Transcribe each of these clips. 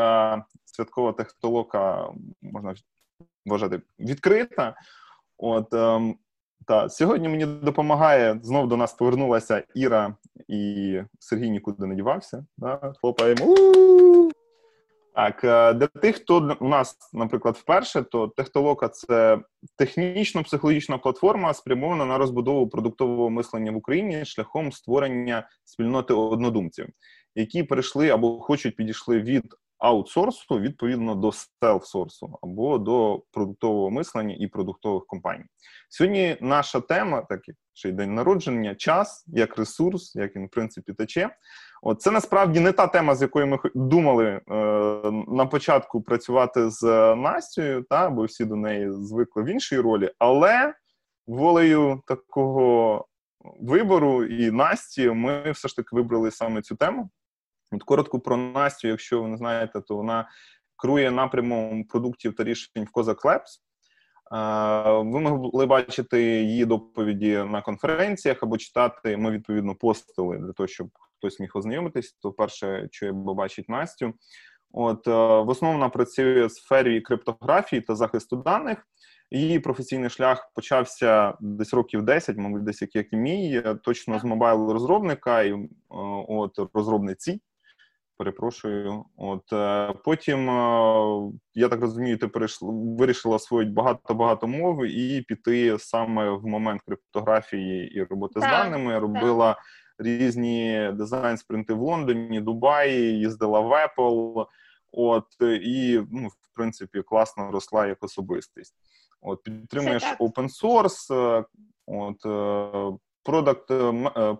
така святкова технолока, можна вважати, відкрита. От ем, та сьогодні мені допомагає знов до нас повернулася Іра і Сергій нікуди не дівався. Да? Хлопаємо. Так, е, для тих, хто у нас, наприклад, вперше, то Техтолока це технічно-психологічна платформа, спрямована на розбудову продуктового мислення в Україні шляхом створення спільноти однодумців, які перейшли або хочуть підійшли від аутсорсу відповідно до селфсорсу або до продуктового мислення і продуктових компаній. Сьогодні наша тема, так як ще й день народження, час як ресурс, як він в принципі тече. От це насправді не та тема, з якою ми думали е, на початку працювати з Настю, та бо всі до неї звикли в іншій ролі, але волею такого вибору і Насті ми все ж таки вибрали саме цю тему. От коротко про Настю, якщо ви не знаєте, то вона керує напрямом продуктів та рішень в Козак Labs. Ви могли бачити її доповіді на конференціях або читати. Ми відповідно постили для того, щоб хтось міг ознайомитись. То перше, що я бачить Настю. От е, в основному вона працює в сфері криптографії та захисту даних. Її професійний шлях почався десь років 10, мабуть, десь як і мій, точно з мобайл розробника і е, от розробниці перепрошую. От е, потім е, я так розумію, ти перейшла вирішила освоїти багато-багато мов і піти саме в момент криптографії і роботи так, з даними. Робила так. різні дизайн спринти в Лондоні, Дубаї, їздила в Apple. От і ну, в принципі класно росла як особистість. От підтримуєш open source, е, от product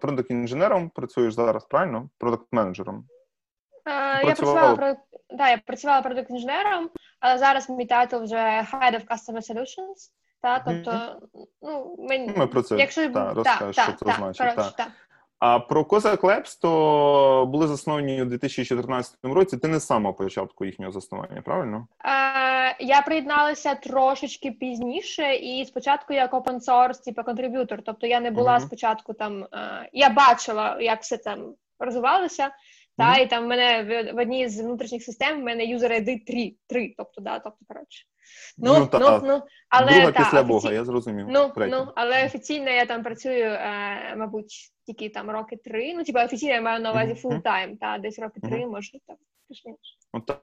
product інженером працюєш зараз, правильно? Product менеджером. Я працювала про да, я працювала product інженером, але зараз мій title вже Head of Customer Solutions. Та, тобто, ну, ми, ми про це якщо та, розкажеш, та, що це та, значить. Коротше, та. А про Cossack Labs то були засновані у 2014 році. Ти не з самого початку їхнього заснування, правильно? Е, Я приєдналася трошечки пізніше, і спочатку як open source, типу контриб'ютор. Тобто я не була uh-huh. спочатку там. Е, я бачила, як все там розвивалося. Та, і там в мене в, в одній з внутрішніх систем в мене user ID 3, 3, тобто, да, тобто, коротше. Ну, ну, та, ну, ну, але, Друга та, після офіці... Бога, я зрозумів. Ну, ну, але офіційно я там працюю, е, мабуть, тільки там роки три. Ну, типа офіційно я маю на увазі full time, та десь роки три, mm-hmm. може, так.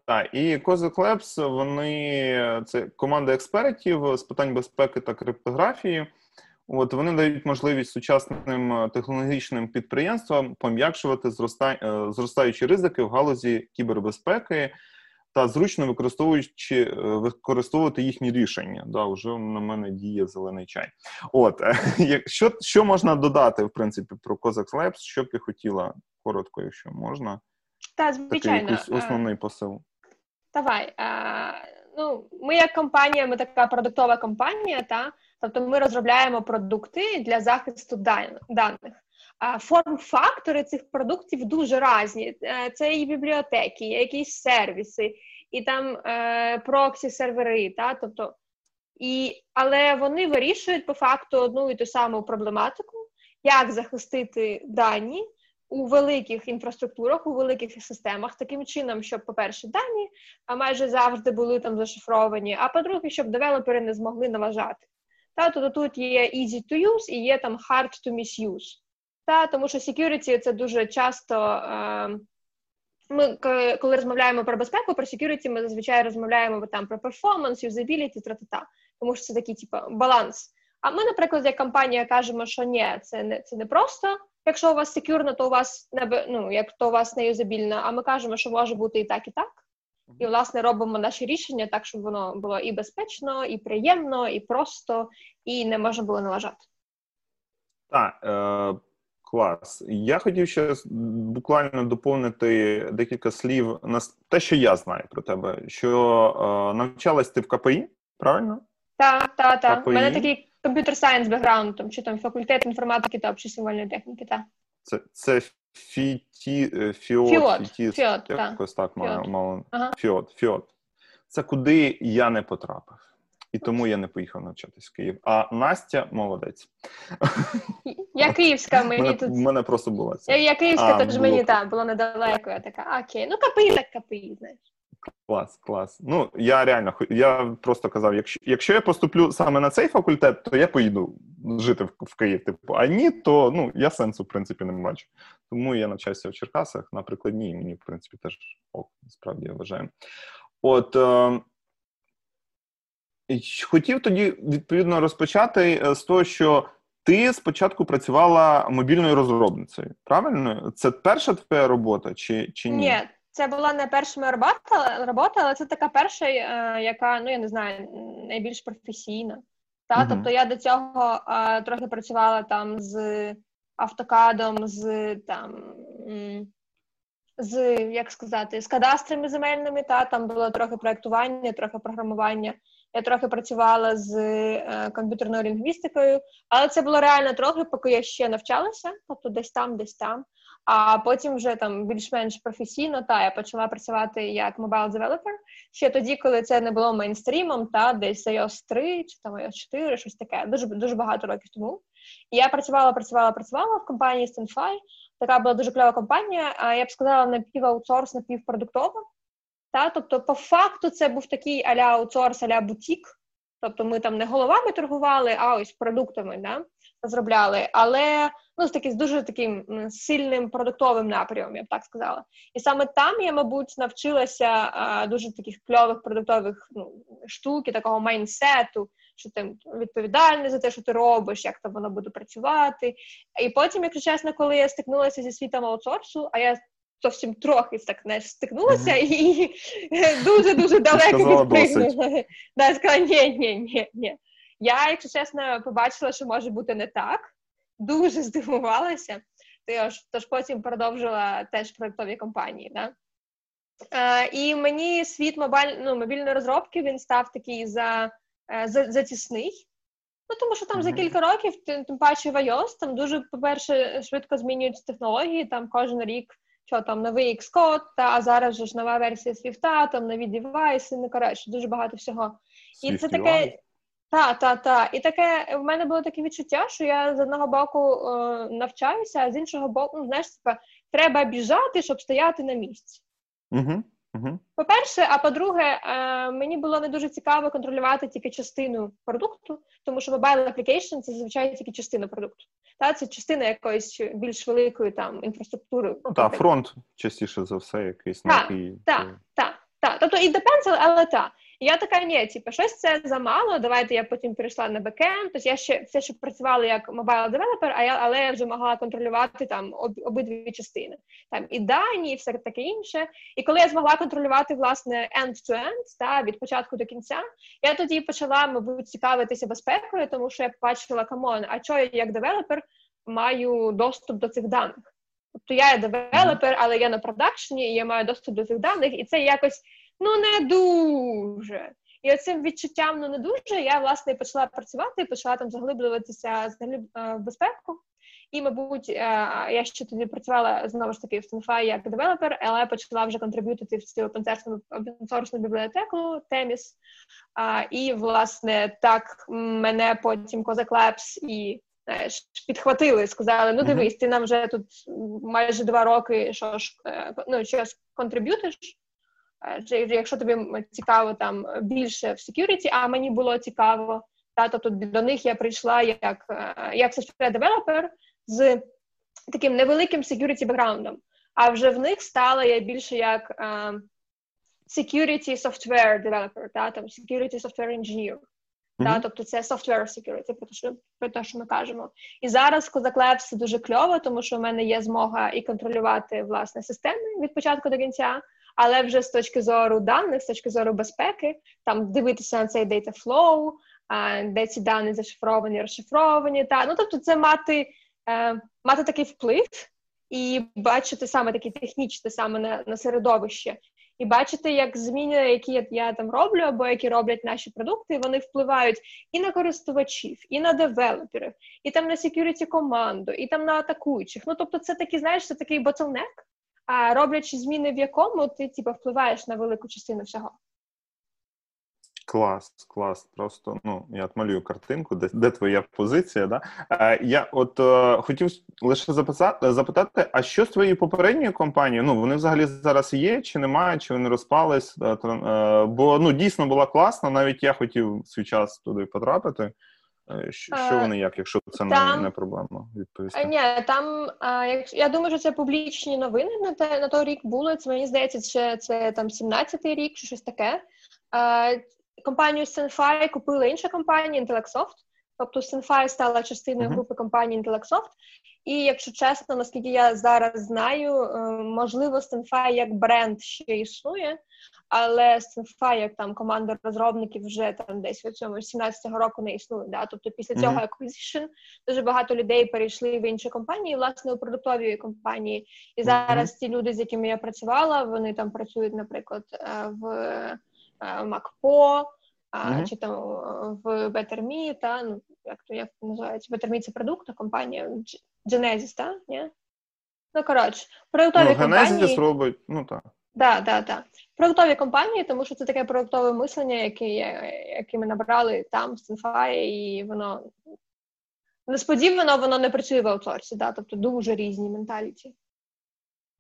Так, і Cosmic Labs, вони це команда експертів з питань безпеки та криптографії. От вони дають можливість сучасним е, технологічним підприємствам пом'якшувати е, зростаючі ризики в галузі кібербезпеки та зручно використовуючи е, використовувати їхні рішення. Да, Вже на мене діє зелений чай. От що що можна додати в принципі про Cozax Labs? Що б ти хотіла коротко, якщо можна, та звичайно Такий основний посил. Давай. А, ну ми як компанія, ми така продуктова компанія, та. Тобто ми розробляємо продукти для захисту даних. Форм-фактори цих продуктів дуже різні. Е, це і бібліотеки, і якісь сервіси, і там е, проксі-сервери. Та? Тобто, і, Але вони вирішують по факту одну і ту саму проблематику, як захистити дані у великих інфраструктурах, у великих системах, таким чином, щоб, по-перше, дані майже завжди були там зашифровані, а по-друге, щоб девелопери не змогли налажати. Та, Тобто тут є easy to use і є там hard to misuse. Та, Тому що security це дуже часто. Е, ми, коли розмовляємо про безпеку, про security, ми зазвичай розмовляємо там про performance, usability, тра-та-та. тому що це такий типу, баланс. А ми, наприклад, як компанія кажемо, що ні, це не це не просто. Якщо у вас секюрно, то у вас не ну, як то у вас не юзабільно, а ми кажемо, що може бути і так, і так. І, власне, робимо наші рішення так, щоб воно було і безпечно, і приємно, і просто, і не можна було налажати. Так, е, клас. Я хотів ще буквально доповнити декілька слів на те, що я знаю про тебе. Що е, навчалась ти в КПІ, правильно? Так, так, так. У мене такий computer science background, чи там факультет інформатики та обчислювальної техніки, так. Це це ФІТІ, е, ФІОТ, ФІОТ, ФІОТ, ФІОТ якось так ФІОТ. мало. Ага. ФІОТ, ФІОТ. Це куди я не потрапив. І тому я не поїхав навчатись в Київ. А Настя молодець. Я київська, мені мене, тут. мене просто була ця. Я, я київська, тож мені так, було недалеко. Я така, окей, ну КПІ, так КПІ, знаєш. Клас, клас. Ну я реально я просто казав, якщо якщо я поступлю саме на цей факультет, то я поїду жити в, в Київ. Типу, а ні, то ну я сенсу в принципі не бачу. Тому я навчаюся в Черкасах на прикладній, мені в принципі теж ок, справді я вважаю. От е, хотів тоді відповідно розпочати з того, що ти спочатку працювала мобільною розробницею. Правильно? Це перша твоя робота чи, чи ні? Ні. Це була не перша моя робота, робота, але це така перша, е, яка, ну я не знаю, найбільш професійна. Та? Uh-huh. Тобто я до цього е, трохи працювала там з автокадом, з там. З як сказати, з кадастрами земельними, та там було трохи проектування, трохи програмування. Я трохи працювала з е, комп'ютерною лінгвістикою, але це було реально трохи, поки я ще навчалася, тобто десь там, десь там. А потім вже там більш-менш професійно та я почала працювати як mobile developer, ще тоді, коли це не було мейнстрімом, та десь iOS 3 чи там iOS 4, щось таке, дуже дуже багато років тому. І я працювала, працювала, працювала в компанії StanFi. Така була дуже кльова компанія. А я б сказала напіваутсорс, напівпродуктова. Та? Тобто, по факту, це був такий аля аутсорс, аля бутік. Тобто ми там не головами торгували, а ось продуктами да, розробляли. Але ну, з таким з дуже таким сильним продуктовим напрямом, я б так сказала. І саме там я, мабуть, навчилася а, дуже таких кльових продуктових ну, штук, такого майнсету, що ти відповідальний за те, що ти робиш, як там воно буде працювати. І потім, якщо чесно, коли я стикнулася зі світом аутсорсу, а я зовсім трохи так не стикнулася mm-hmm. і дуже дуже далеко відпригнула. Да, сказала, ні, ні, ні, ні. Я, якщо чесно, побачила, що може бути не так. Дуже здивувалася. Тож, потім продовжила теж проєктові компанії. Да? Е, І мені світ мобіль, ну, мобільної розробки він став такий за, е, за, затісний. Ну, тому що там mm-hmm. за кілька років, тим, тим паче в iOS, там дуже, по-перше, швидко змінюються технології, там кожен рік що там новий Xcode, та а зараз же ж нова версія Swift, там нові девайси, ну коротше, дуже багато всього. І це таке. Та, та, та. І таке в мене було таке відчуття, що я з одного боку е, навчаюся, а з іншого боку, ну, знаєш, типа, треба біжати, щоб стояти на місці. Угу. Угу. По-перше, а по-друге, е, мені було не дуже цікаво контролювати тільки частину продукту, тому що mobile application – це зазвичай тільки частина продукту. Та це частина якоїсь більш великої там інфраструктури. Ну, Так, фронт частіше за все, якийсь Так, так, так, так. Тобто і depends, але так. І я така, ні, типу, щось це замало. Давайте я потім перейшла на бекенд. Тобто я ще все, ще працювала як mobile developer, а я але я вже могла контролювати там об, обидві частини, там і дані, і все таке інше. І коли я змогла контролювати власне end-to-end, та від початку до кінця, я тоді почала, мабуть, цікавитися безпекою, тому що я побачила come on, а що я як developer маю доступ до цих даних. Тобто я є developer, але я на продакшені, і я маю доступ до цих даних, і це якось ну не дуже. І оцим відчуттям ну не дуже я власне почала працювати, почала там заглиблюватися в безпеку. І, мабуть, я ще тоді працювала знову ж таки в Stanfy як developer, але почала вже контриб'ютити в цю опенсорсну бібліотеку Теміс. І, власне, так мене потім Cossack Labs і знаєш, підхватили, сказали: ну дивись, ти нам вже тут майже два роки що ж е, ну, щось контриб'ютиш. Е, якщо тобі цікаво там більше в security, а мені було цікаво, та тобто до них я прийшла як е, як software developer з таким невеликим security бекграундом, а вже в них стала я більше як uh, security software developer, та там security software engineer. Mm-hmm. Та, тобто це software security, про те, що про те, що ми кажемо. І зараз Labs це дуже кльово, тому що в мене є змога і контролювати власне системи від початку до кінця але вже з точки зору даних, з точки зору безпеки, там дивитися на цей data flow, де ці дані зашифровані, розшифровані. Та ну тобто, це мати е, мати такий вплив і бачити саме такі технічне, саме на, на середовище. І бачити, як зміни, які я, я там роблю, або які роблять наші продукти, вони впливають і на користувачів, і на девелоперів, і там на security команду, і там на атакуючих. Ну тобто, це такий, знаєш, це такий bottleneck, а роблячи зміни в якому ти типу, впливаєш на велику частину всього. Клас, клас. Просто ну я отмалюю картинку, де де твоя позиція. Да? Е, Я от е, хотів лише записати, запитати, а що з твоєю попередньою компанією? Ну вони взагалі зараз є, чи немає, чи вони розпались? Е, е, бо ну дійсно була класна. Навіть я хотів свій час туди потрапити. Е, що, що вони як, якщо це там, не, не проблема відповісти? Ні, там якщо я думаю, що це публічні новини на те на той рік були. Це мені здається, що це там 17-й рік, чи щось таке компанію Senfy купила інша компанія Intellectsoft. Тобто Senfy стала частиною uh-huh. групи компанії Intellectsoft. І якщо чесно, наскільки я зараз знаю, е, можливо, Senfy як бренд ще існує, але Senfy як там команда розробників вже там десь в цьому 17-го року не існує. Да? Тобто після uh-huh. цього acquisition дуже багато людей перейшли в інші компанії, власне, у продуктові компанії. І зараз uh-huh. ті люди, з якими я працювала, вони там працюють, наприклад, е, в МакПо, mm-hmm. чи там в BetterMe, та ну як то як називається BetterMe це продукт, компанія Genesis, та ні? Ну коротше, продуктові ну, компанії робить, ну так. Да, да, да. Продуктові компанії, тому що це таке продуктове мислення, яке яке ми набрали там в Stanfy, і воно несподівано воно не працює в аутсорсі, да, тобто дуже різні менталіті.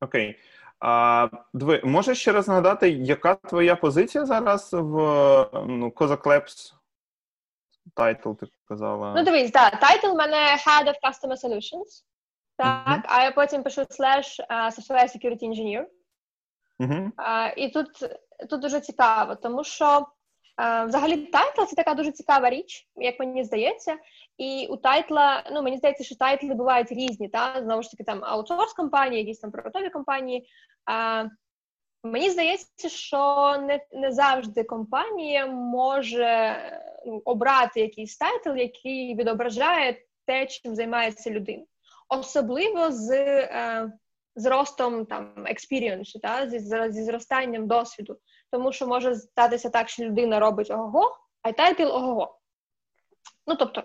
Okay. А, диви, Можеш ще раз нагадати, яка твоя позиція зараз в ну, Labs? Title, ти казала. Ну, дивись, так, title у мене Head of Customer Solutions. Так, uh-huh. а я потім пишу slash uh, Software Security Engineer. Uh-huh. Uh, і тут тут дуже цікаво, тому що Е, взагалі, title це така дуже цікава річ, як мені здається. І у title а, ну мені здається, що title и бувають різні, та знову ж таки там outsource компанії, якісь там продуктові компанії. Мені здається, що не не завжди компанія може ну, обрати якийсь title, який відображає те, чим займається людина. Особливо з е, з ростом там experience у, та зі, зі зростанням досвіду тому що може статися так, що людина робить ого, а й title ого. Ну тобто,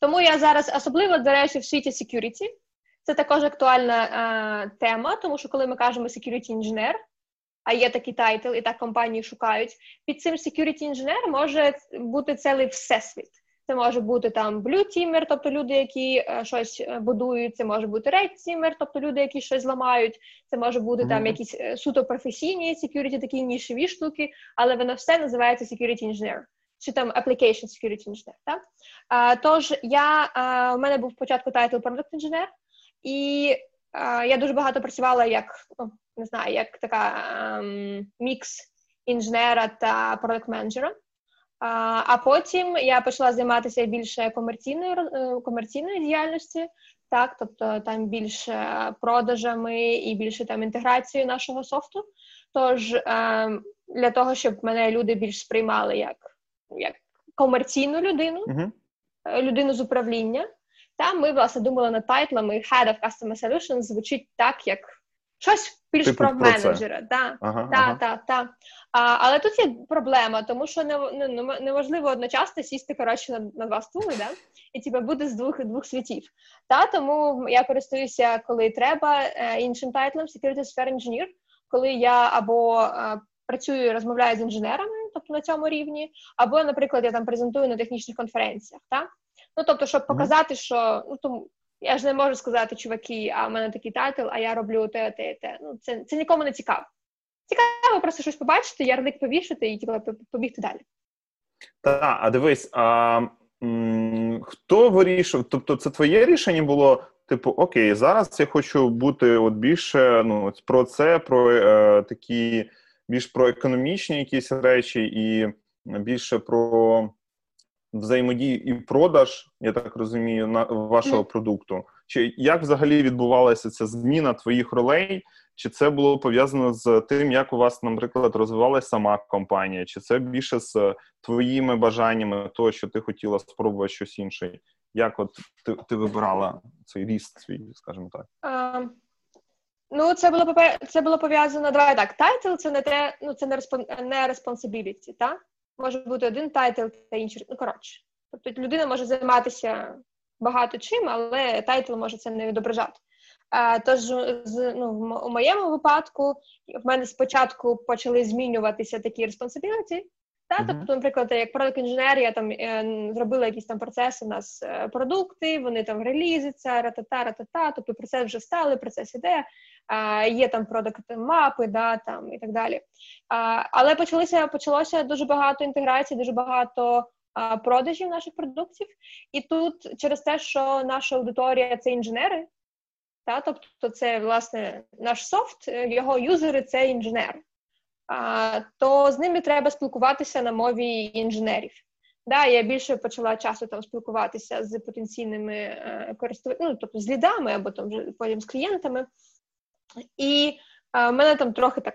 тому я зараз особливо до речі, в світі security, це також актуальна е, тема, тому що коли ми кажемо security engineer, а є такий title, і так компанії шукають, під цим security engineer може бути цілий всесвіт. Це може бути там blue-teamer, тобто люди, які е, щось е, будують, це може бути red-teamer, тобто люди, які щось зламають, це може бути mm-hmm. там якісь е, суто професійні security, такі нішеві штуки, але воно все називається security engineer. Чи там application security engineer, так? А, Тож я а, у мене був спочатку title product engineer, і я дуже багато працювала як ну, не знаю, як така ем, мікс інженера та продакт менеджера. А потім я почала займатися більше комерційною е, комерційною діяльністю, так, тобто там більше продажами і більше там інтеграцією нашого софту. Тож е, для того, щоб мене люди більш сприймали як як комерційну людину, uh-huh. людину з управління, там ми власне думали над тайтлами Head of Customer Solutions звучить так, як щось більш типу про менеджера. Да, ага, та, ага. та, та. А, Але тут є проблема, тому що не, не, неможливо одночасно сісти коротше на, на два стули, да? і типу, бути з двох двох світів. Та, Тому я користуюся, коли треба, е, іншим title ом Security Sphere Engineer, коли я або е, працюю і розмовляю з інженерами, тобто на цьому рівні, або, наприклад, я там презентую на технічних конференціях. Та? Ну, тобто, щоб показати, що ну, тому, я ж не можу сказати, чуваки, а в мене такий title, а я роблю те, те, те. Ну, це це нікому не цікаво. Цікаво просто щось побачити, ярлик повішати і типу, побігти далі. Так, а дивись, а м- хто вирішив? Тобто, це твоє рішення було? Типу, окей, зараз я хочу бути от більше ну, про це, про е, такі більш про економічні якісь речі, і більше про взаємодії і продаж, я так розумію, на вашого mm. продукту. Чи як взагалі відбувалася ця зміна твоїх ролей? Чи це було пов'язано з тим, як у вас, наприклад, розвивалася сама компанія? Чи це більше з твоїми бажаннями, того, що ти хотіла спробувати щось інше? Як от ти ти вибирала цей ріст свій, скажімо так? Uh, ну, це було це було пов'язано. Давай так. Title це не те, ну це не respon, не responsibility, так? Може бути один title та інший. Ну, коротше. Тобто людина може займатися багато чим, але title може це не відображати. Тож, ну, у моєму випадку, в мене спочатку почали змінюватися такі responsibility, Та, тобто, наприклад, як product інженерія там е, зробила якісь там процеси у нас е, продукти, вони там реліз яться, ратата, ратата, тобто процес вже стали, процес іде, є там product мапи, да, там і так далі. Але почалося почалося дуже багато інтеграцій, дуже багато продажів наших продуктів. І тут через те, що наша аудиторія це інженери, та, тобто це власне наш софт, його юзери це інженери то з ними треба спілкуватися на мові інженерів. Да, Я більше почала часу там спілкуватися з потенційними е, користувачами, ну, тобто з лідами або там потім з клієнтами. І е, в мене там трохи так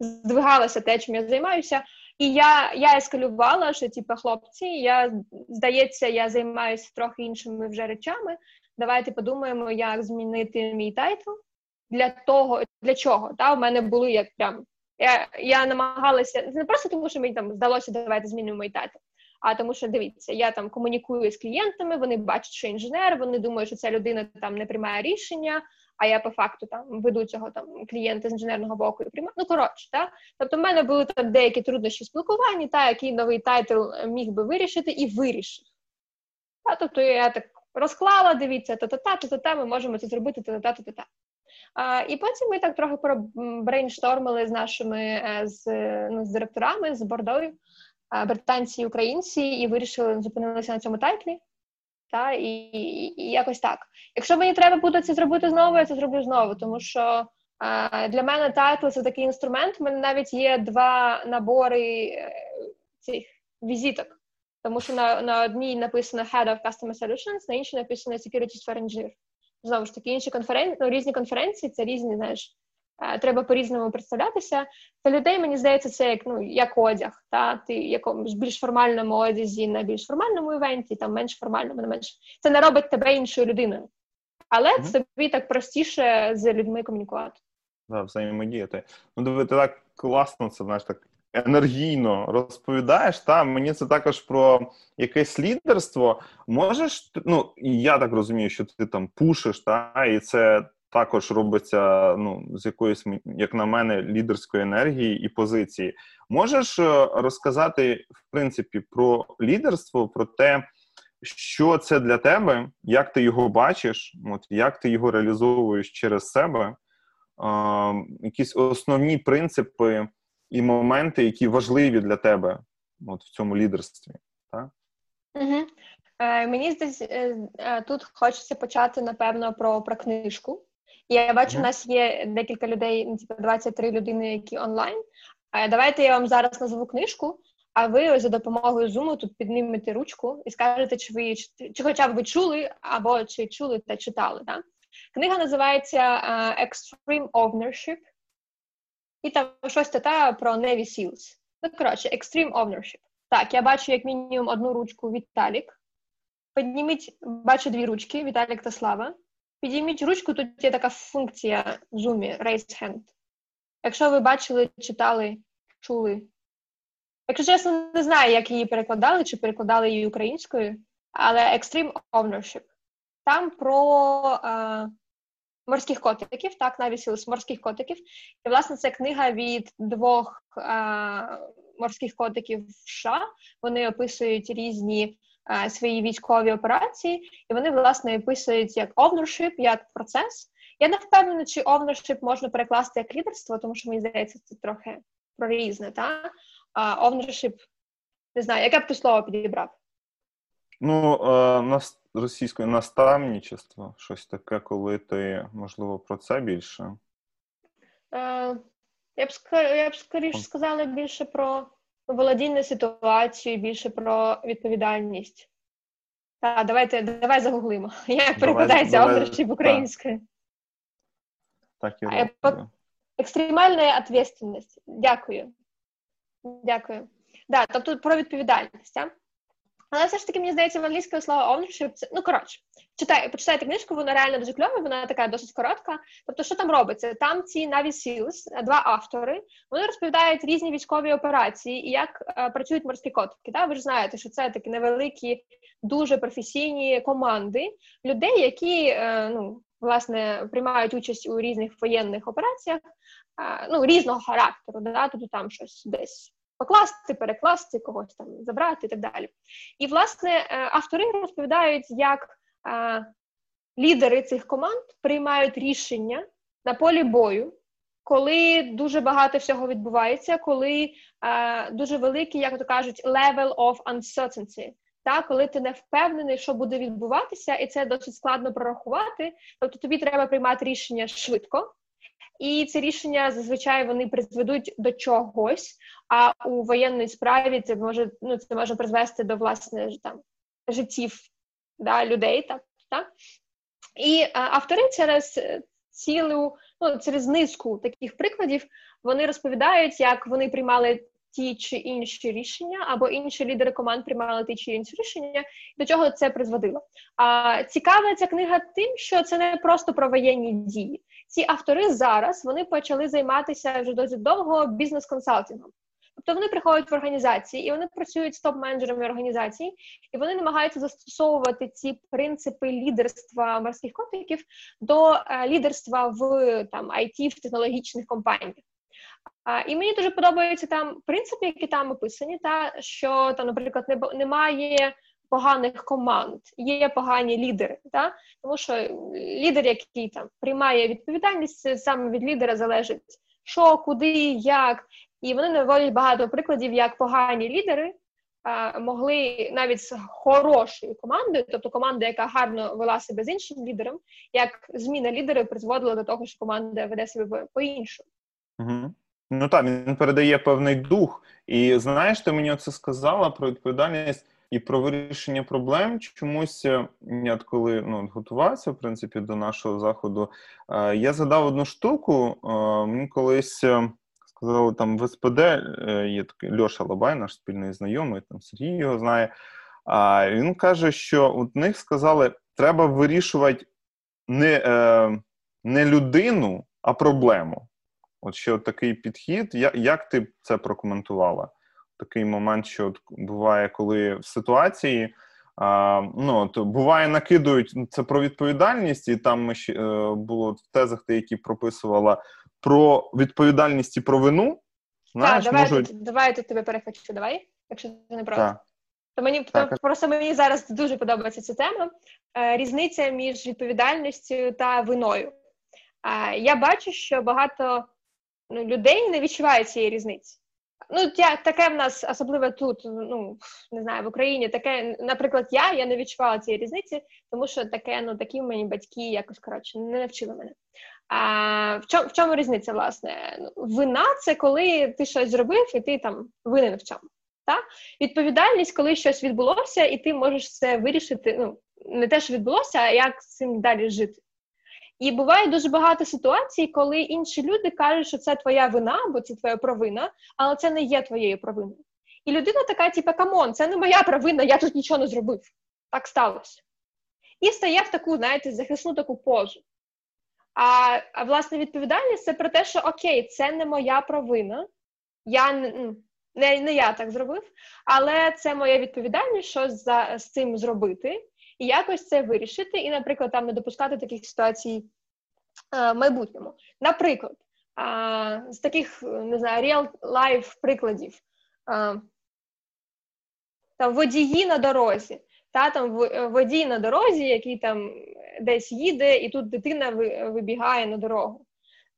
здвигалося те, чим я займаюся. І я я ескалювала, що типу, хлопці, я здається, я займаюся трохи іншими вже речами. Давайте подумаємо, як змінити мій title для того, для чого. Та, У мене були як прям я я намагалася не просто тому, що мені там здалося, давайте змінимо мій title, а тому, що дивіться, я там комунікую з клієнтами, вони бачать, що інженер, вони думають, що ця людина там не приймає рішення, а я по факту там веду цього там клієнта з інженерного боку і приймаю. Ну коротше, так? Тобто, в мене були там деякі труднощі в спілкуванні, та який новий title міг би вирішити і вирішив. Та, тобто я так розклала, дивіться, та-та-та, та-та-та, ми можемо це зробити, та-та-та, та-та-та. А, І потім ми так трохи brainstorm или з нашими е, з, ну, з директорами, з board ою, британці і українці, і вирішили зупинилися на цьому title і. Та, і, і, і якось так. Якщо мені треба буде це зробити знову, я це зроблю знову, тому що а, для мене title це такий інструмент. У мене навіть є два набори е, цих візиток. Тому що на на одній написано Head of Customer Solutions, на іншій написано Security Sphere Engineer знову ж таки інші конференції, ну, різні конференції, це різні, знаєш, е, треба по-різному представлятися. Для людей, мені здається, це як ну, як одяг. Та? Ти в якомусь більш формальному одязі на більш формальному event і, там менш формальному, не менш. Це не робить тебе іншою людиною. Але mm-hmm. тобі так простіше з людьми комунікувати. Да, взаємодіяти. Ну, диви, ти так класно, це знаєш, так енергійно розповідаєш, та мені це також про якесь лідерство. Можеш, ну я так розумію, що ти там пушиш, та і це також робиться ну, з якоїсь, як на мене, лідерської енергії і позиції. Можеш е, розказати, в принципі, про лідерство, про те, що це для тебе, як ти його бачиш, от як ти його реалізовуєш через себе, е, якісь основні принципи і моменти, які важливі для тебе от в цьому лідерстві. Так? Угу. Е, Мені здається, е, е, тут хочеться почати, напевно, про про книжку. Я бачу, у нас є декілька людей, ну, типу 23 людини, які онлайн. Давайте я вам зараз назву книжку, а ви за допомогою Zoom тут піднімете ручку і скажете, чи ви чи хоча б ви чули, або чи чули та читали. Так? Книга називається uh, Extreme Ownership і там щось та про Navy SEALs. Ну, коротше, Extreme Ownership. Так, я бачу як мінімум одну ручку Віталік. Підніміть, бачу дві ручки, Віталік та Слава. Підійміть ручку, тут є така функція в Zoom, Raise Hand. Якщо ви бачили, читали, чули. Якщо чесно, не знаю, як її перекладали, чи перекладали її українською, але Extreme Ownership. Там про е, морських котиків, так, навіть морських котиків. І, власне, це книга від двох а, морських котиків в США. Вони описують різні свої військові операції, і вони, власне, описують як ownership, як процес. Я не впевнена, чи ownership можна перекласти як лідерство, тому що мені здається, це трохи про різне, так? А ownership, не знаю, яке б ти слово підібрав? Ну, е, нас російською наставничество, щось таке, коли ти, можливо, про це більше. Е, я б я б скоріше сказала більше про володіння ситуацією, більше про відповідальність. Так, давайте давай загуглимо. Як перекладається ownership українською? Так і роблю. Екстремальна відповідальність. Дякую. Дякую. Да, тобто про відповідальність. А? Але все ж таки, мені здається, в англійською слово ownership це ну коротше, читай, почитайте книжку, вона реально дуже кльова, вона така досить коротка. Тобто, що там робиться? Там ці Navy Seals, два автори, вони розповідають різні військові операції і як е, працюють морські котики. Да? Ви ж знаєте, що це такі невеликі, дуже професійні команди людей, які е, ну. Власне, приймають участь у різних воєнних операціях, ну різного характеру, да, тобто там щось десь покласти, перекласти, когось там забрати і так далі. І, власне, автори розповідають, як лідери цих команд приймають рішення на полі бою, коли дуже багато всього відбувається, коли е, дуже великий, як то кажуть, level of uncertainty, та коли ти не впевнений, що буде відбуватися, і це досить складно прорахувати. Тобто тобі треба приймати рішення швидко. І ці рішення зазвичай вони призведуть до чогось. А у воєнній справі це може ну це може призвести до власне там життів да, людей, так так і а, автори через цілу ну через низку таких прикладів вони розповідають, як вони приймали ті чи інші рішення, або інші лідери команд приймали ті чи інші рішення, до чого це призводило. А цікава ця книга тим, що це не просто про воєнні дії. Ці автори зараз вони почали займатися вже досить довго бізнес-консалтингом. Тобто вони приходять в організації і вони працюють з топ-менеджерами організації, і вони намагаються застосовувати ці принципи лідерства морських котиків до е, лідерства в там IT, в технологічних компаніях. А, І мені дуже подобаються там принципи, які там описані, та що там, наприклад, не, немає поганих команд, є погані лідери, та тому що лідер, який там приймає відповідальність, саме від лідера залежить. Що, куди, як, і вони наводять багато прикладів, як погані лідери а, могли навіть з хорошою командою, тобто команда, яка гарно вела себе з іншим лідером, як зміна лідерів призводила до того, що команда веде себе по-іншому. Угу. Ну так, він передає певний дух. І знаєш, ти мені це сказала про відповідальність і про вирішення проблем. Чомусь е, я коли ну, готувався в принципі до нашого заходу, е, я задав одну штуку. Е, мені колись сказали, там в СПД е, є такий Льоша Лабай, наш спільний знайомий, там Сергій його знає. А він каже, що у них сказали, треба вирішувати не е, не людину, а проблему. От ще такий підхід. Як ти це прокоментувала? Такий момент, що от буває, коли в ситуації а, ну, то буває, накидують ну, це про відповідальність, і там ми ще е, було в тезах, ти, які прописувала про відповідальність і про вину. Знаєш, так, давай, можуть... давай я тут тебе перехочу, давай, якщо ти не проти. Так. То мені так. то, просто мені зараз дуже подобається ця тема. Е, різниця між відповідальністю та виною. Е, я бачу, що багато ну, людей не відчувають цієї різниці. Ну, я, таке в нас, особливо тут, ну не знаю, в Україні таке, наприклад, я я не відчувала цієї різниці, тому що таке, ну такі мені батьки якось коротше не навчили мене. А в чому в чому різниця, власне? Вина це коли ти щось зробив, і ти там винен в чому. Так? Відповідальність, коли щось відбулося, і ти можеш це вирішити. Ну не те, що відбулося, а як з цим далі жити. І буває дуже багато ситуацій, коли інші люди кажуть, що це твоя вина, бо це твоя провина, але це не є твоєю провиною. І людина така, типу, come on, це не моя провина, я тут нічого не зробив. Так сталося. І стає в таку, знаєте, захисну таку позу. А а власне відповідальність це про те, що окей, це не моя провина, я не, не я так зробив, але це моя відповідальність, що за, з цим зробити, і якось це вирішити, і, наприклад, там не допускати таких ситуацій а, в майбутньому. Наприклад, з таких не знаю, real-life прикладів. Там водії на дорозі, та там водій на дорозі, який там десь їде, і тут дитина вибігає на дорогу.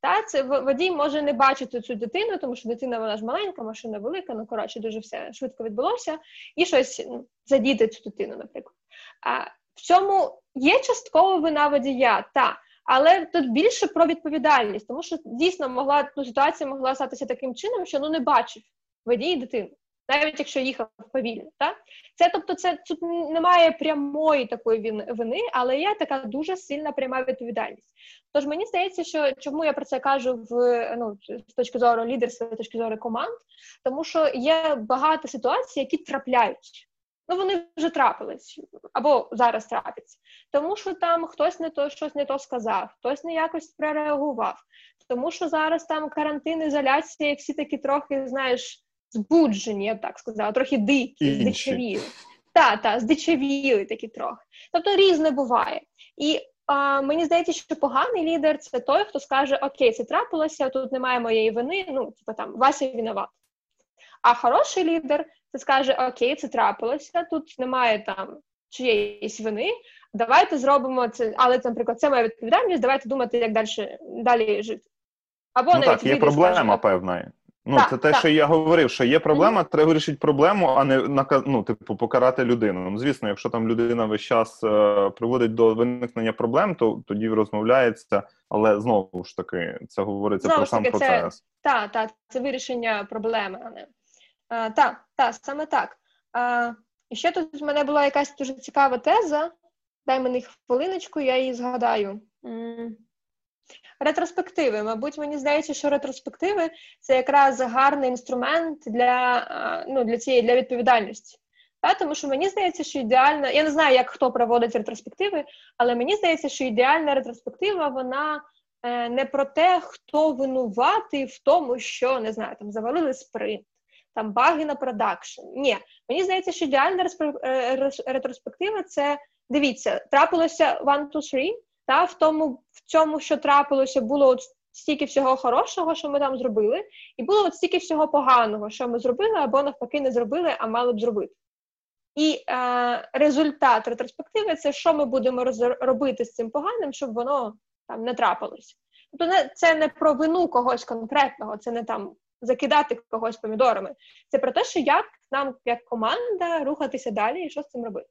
Та це водій може не бачити цю дитину, тому що дитина вона ж маленька, машина велика, ну коротше, дуже все швидко відбулося, і щось ну, задіти цю дитину, наприклад. В цьому є часткова вина водія, та, але тут більше про відповідальність, тому що дійсно могла ну, ситуація могла статися таким чином, що ну не бачив водій дитину навіть якщо їхав повільно. Так? Це тобто, це тут немає прямої такої вини, але є така дуже сильна пряма відповідальність. Тож мені здається, що чому я про це кажу в ну з точки зору лідерства, з точки зору команд, тому що є багато ситуацій, які трапляють. Ну, вони вже трапились або зараз трапляться. Тому що там хтось не то щось не то сказав, хтось не якось прореагував. Тому що зараз там карантин, ізоляція, і всі такі трохи, знаєш, збуджені, я б так сказала, трохи дикі, здичавіли. Так, так, здичавіли такі трохи. Тобто різне буває. І а, мені здається, що поганий лідер це той, хто скаже: Окей, це трапилося, тут немає моєї вини, ну, типу там, Вася виноват. А хороший лідер це скаже: Окей, це трапилося, тут немає там чиєїсь вини. Давайте зробимо це, але наприклад, це моя відповідальність. Давайте думати, як далі далі жити. Або ну, навіть так, є проблема скаже, певна. Ну, так, це те, так. що я говорив, що є проблема, mm-hmm. треба вирішити проблему, а не ну, типу, покарати людину. Ну, звісно, якщо там людина весь час е, приводить до виникнення проблем, то тоді розмовляється, але знову ж таки, це говориться знову про сам таки, процес. Так, так, це вирішення проблеми, а не так, так, саме так. А, І ще тут в мене була якась дуже цікава теза. Дай мені хвилиночку, я її згадаю. Ретроспективи. Мабуть, мені здається, що ретроспективи це якраз гарний інструмент для ну, для цієї для відповідальності. Та? Тому що мені здається, що ідеальна, я не знаю, як хто проводить ретроспективи, але мені здається, що ідеальна ретроспектива вона е, не про те, хто винуватий в тому, що не знаю, там завалили спринт, там баги на продакшн. Ні, мені здається, що ідеальна е, ретроспектива це дивіться, трапилося one, two, three, та в тому, в цьому, що трапилося, було от стільки всього хорошого, що ми там зробили, і було от стільки всього поганого, що ми зробили, або навпаки не зробили, а мали б зробити. І е, результат ретроспективи це що ми будемо роз- робити з цим поганим, щоб воно там не трапилось. Тобто, це не про вину когось конкретного, це не там закидати когось помідорами. Це про те, що як нам, як команда, рухатися далі і що з цим робити.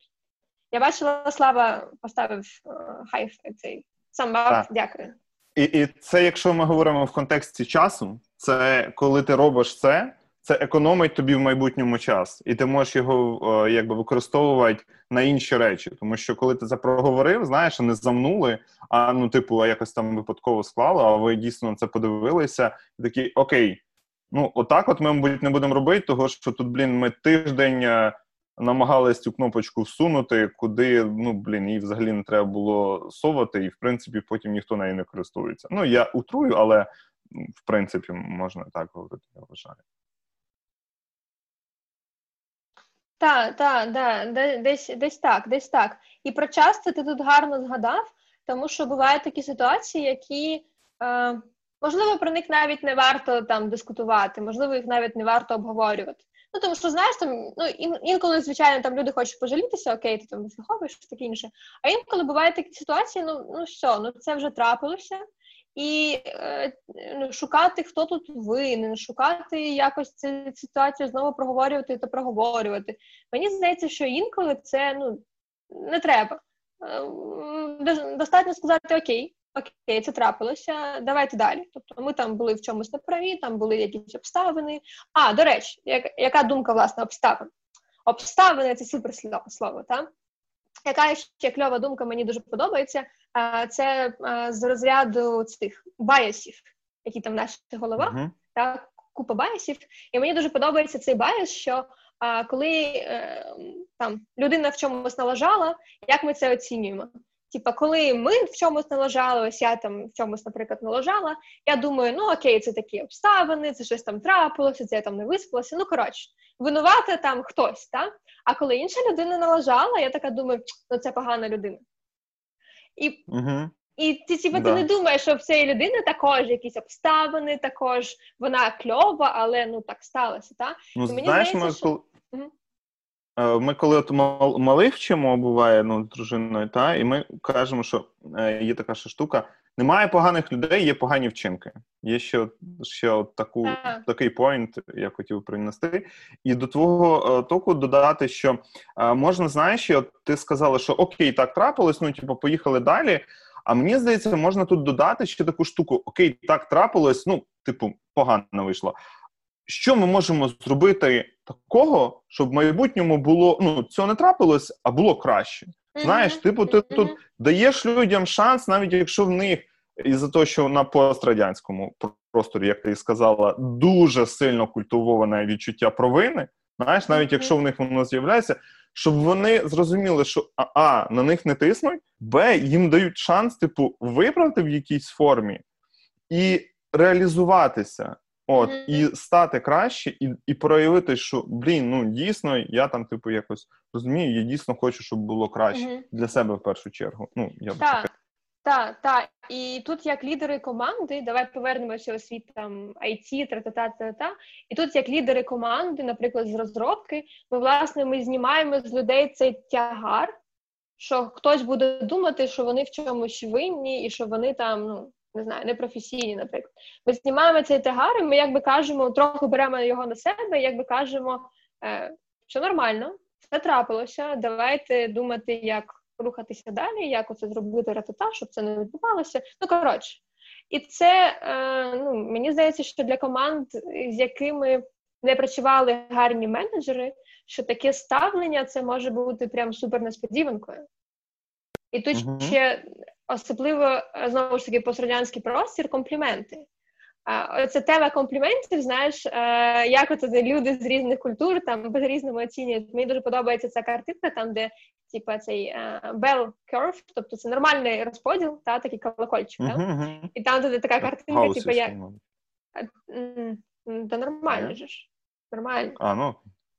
Я бачила, Слава поставив е, хай цей самбак. Дякую. І і це, якщо ми говоримо в контексті часу, це коли ти робиш це, це економить тобі в майбутньому час, і ти можеш його о, якби використовувати на інші речі. Тому що коли ти це проговорив, знаєш, не замнули, а ну, типу, а якось там випадково склало, а ви дійсно на це подивилися, і такі окей. Ну, отак, от ми, мабуть, не будемо робити, того що тут, блін, ми тиждень е, намагались цю кнопочку всунути, куди ну блін, її взагалі не треба було совати, і в принципі потім ніхто нею не користується. Ну я утрую, але в принципі можна так говорити, я вважаю. Так, так, да, десь десь так, десь так. І про час ти тут гарно згадав, тому що бувають такі ситуації, які е, можливо про них навіть не варто там дискутувати, можливо, їх навіть не варто обговорювати. Ну, тому що, знаєш, там, ну, інколи, звичайно, там люди хочуть пожалітися, окей, ти там вислуховуєш, таке інше. А інколи бувають такі ситуації, ну, ну що, ну це вже трапилося. І е, ну, шукати, хто тут винен, шукати якось цю ситуацію знову проговорювати та проговорювати. Мені здається, що інколи це ну, не треба. Е, достатньо сказати окей, окей, це трапилося, давайте далі. Тобто ми там були в чомусь неправі, там були якісь обставини. А, до речі, як, яка думка власне обставин? Обставини це супер слово, так? Яка ще кльова думка мені дуже подобається, це з розряду цих баясів, які там в наших головах, uh-huh. так, купа баясів. І мені дуже подобається цей баяс, що коли е, там людина в чомусь налажала, як ми це оцінюємо? Типа, коли ми в чомусь налажали, ось я там в чомусь, наприклад, налажала, я думаю, ну окей, це такі обставини, це щось там трапилося, це я там не виспалася. Ну коротше, винувати там хтось, так? А коли інша людина налажала, я така думаю, ну це погана людина. І угу. і ти типа, да. ти не думаєш, що в цієї людини також якісь обставини, також вона кльова, але ну так сталося, так? Ну, мені знаєш, здається, що... Угу. Е, ми коли от малих вчимо, буває ну, з дружиною, та, і ми кажемо, що е, є така ще штука: немає поганих людей, є погані вчинки. Є ще ще от таку, такий поінт, я хотів принести. І до твого е, току додати, що можна, знаєш, от ти сказала, що окей, так трапилось, ну типу, поїхали далі. А мені здається, можна тут додати ще таку штуку: окей, так трапилось, ну, типу, погано вийшло що ми можемо зробити такого, щоб в майбутньому було ну цього не трапилось, а було краще. Знаєш, типу, ти тут даєш людям шанс, навіть якщо в них із-за того, що на пострадянському просторі, як ти сказала, дуже сильно культивоване відчуття провини. Знаєш, навіть якщо в них воно з'являється, щоб вони зрозуміли, що а, а на них не тиснуть, б їм дають шанс, типу, виправити в якійсь формі і реалізуватися. От, mm-hmm. і стати краще, і і проявити, що блін, ну дійсно, я там, типу, якось розумію, я дійсно хочу, щоб було краще mm-hmm. для себе в першу чергу. Ну, я Так, Так, так. І тут як лідери команди, давай повернемося у світ там IT, та-та-та-та-та. І тут як лідери команди, наприклад, з розробки, ми власне ми знімаємо з людей цей тягар, що хтось буде думати, що вони в чомусь винні, і що вони там, ну не знаю, непрофесійні, наприклад. Ми знімаємо цей тягар, і ми якби кажемо, трохи беремо його на себе, якби кажемо, е, що нормально, це трапилося. Давайте думати, як рухатися далі, як оце зробити ратата, щоб це не відбувалося. Ну коротше, і це е, ну мені здається, що для команд, з якими не працювали гарні менеджери, що таке ставлення це може бути прям супер несподіванкою. І тут uh-huh. ще особливо е, знову ж таки пострадянський простір компліменти. Оця тема компліментів, знаєш, е, як от люди з різних культур там по різному оцінюють. Мені дуже подобається ця картинка, там де типу, цей uh, bell curve, тобто це нормальний розподіл, та такий колокольчик. Uh-huh, uh-huh. І там де така картинка, типу, як та нормально ж. Нормально. А, ну,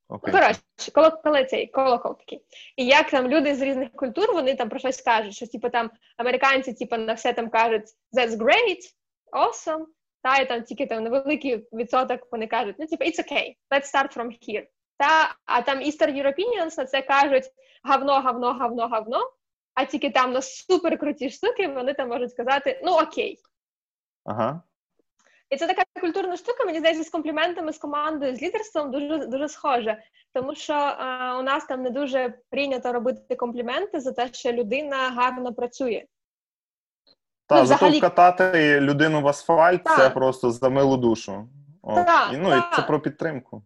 Okay. Ну, коротше, коло, коли цей колокол такий. І як там люди з різних культур, вони там про щось кажуть, що типу там американці, типу, на все там кажуть that's great, awesome, та і там тільки там невеликий відсоток вони кажуть, ну типу, it's okay, let's start from here. Та, а там Eastern Europeans на це кажуть гавно, гавно, гавно, гавно, а тільки там на супер круті штуки вони там можуть сказати, ну окей. Ага. І це така культурна штука, мені здається, з компліментами, з командою, з лідерством дуже дуже схоже. Тому що е, у нас там не дуже прийнято робити компліменти за те, що людина гарно працює. Так, ну, взагалі... зато вкатати людину в асфальт та. це просто за милу душу. О, та, і, ну, та. і це про підтримку.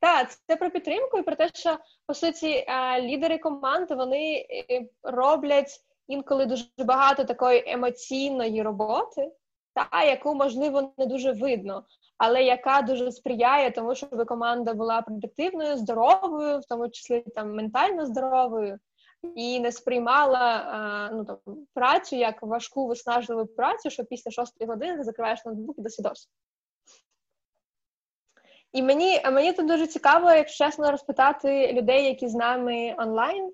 Так, це про підтримку і про те, що по суті е, лідери команди вони е, роблять інколи дуже багато такої емоційної роботи та яку можливо не дуже видно, але яка дуже сприяє тому, щоб команда була продуктивною, здоровою, в тому числі там ментально здоровою, і не сприймала ну там працю як важку виснажливу працю, що після шостої години закриваєш ноутбук і до свідос. І мені мені тут дуже цікаво, якщо чесно, розпитати людей, які з нами онлайн.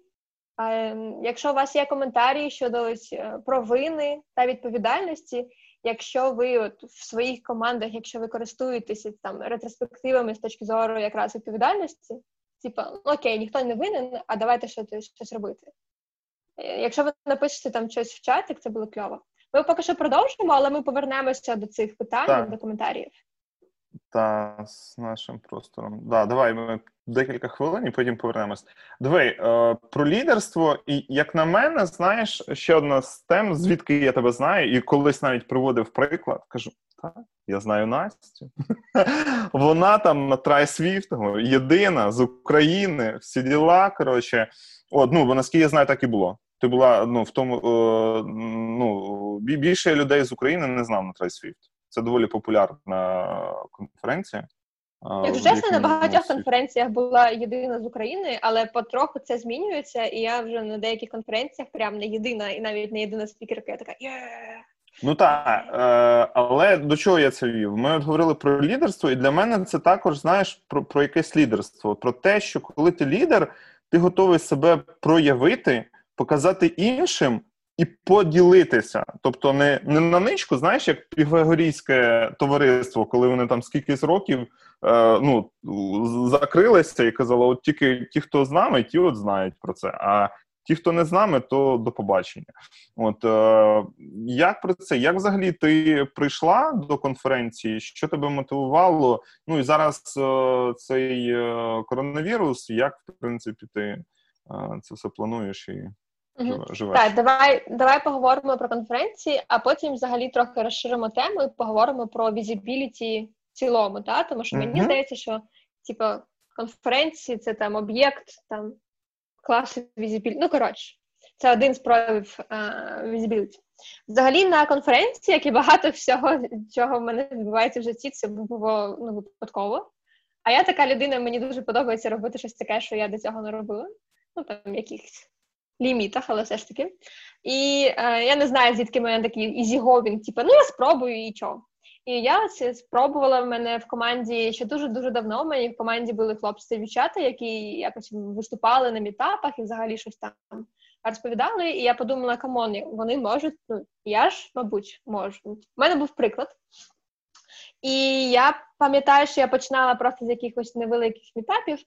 Якщо у вас є коментарі щодо ось е, провини та відповідальності, якщо ви от в своїх командах, якщо ви користуєтеся там ретроспективами з точки зору якраз відповідальності, типа окей, ніхто не винен, а давайте щось, щось робити. Е, якщо ви напишете там щось в чатик, це було кльово. Ми поки що продовжимо, але ми повернемося до цих питань, так. до коментарів. Та з нашим простором. Да, Давай ми декілька хвилин і потім повернемось. Диви, е, про лідерство, і як на мене, знаєш, ще одна з тем, звідки я тебе знаю, і колись навіть приводив приклад, кажу: так, я знаю Настю. Вона там на TriSwift, єдина з України, всі діла. Коротше, от, ну, бо наскільки я знаю, так і було. Ти була ну, в тому, е, ну, більше людей з України не знав на TriSwift. Це доволі популярна конференція. Якщо чесно, на багатьох конференціях була єдина з України, але потроху це змінюється, і я вже на деяких конференціях прям не єдина, і навіть не єдина спікерка, я така є. Ну так, е, але до чого я це вів? Ми от говорили про лідерство, і для мене це також знаєш про, про якесь лідерство. Про те, що коли ти лідер, ти готовий себе проявити, показати іншим, і поділитися. Тобто, не не на ничку, знаєш, як піфагорійське товариство, коли вони там скількись років е, ну, закрилися і казали: от тільки ті, хто з нами, ті от знають про це. А ті, хто не з нами, то до побачення. От е, як про це? Як взагалі ти прийшла до конференції? Що тебе мотивувало? Ну і зараз е, цей е, коронавірус, як в принципі ти е, це все плануєш і живеш. Так, давай давай поговоримо про конференції, а потім взагалі трохи розширимо тему і поговоримо про візібіліті в цілому, та? тому що мені здається, що типу, конференції це там об'єкт там класу visibility. Ну, коротше, це один з проявів visibility. Взагалі на конференції, як і багато всього, чого в мене відбувається в житті, це було ну, випадково. А я така людина, мені дуже подобається робити щось таке, що я до цього не робила. Ну, там якихось лімітах, але все ж таки. І е, я не знаю, звідки в мене такий easygoing, типу, ну я спробую і чого. І я спробувала в мене в команді ще дуже-дуже давно. У мене в команді були хлопці та дівчата, які якось виступали на мітапах і взагалі щось там розповідали, і я подумала, come on, вони можуть, ну я ж, мабуть, можу. У мене був приклад. І я пам'ятаю, що я починала просто з якихось невеликих мітапів,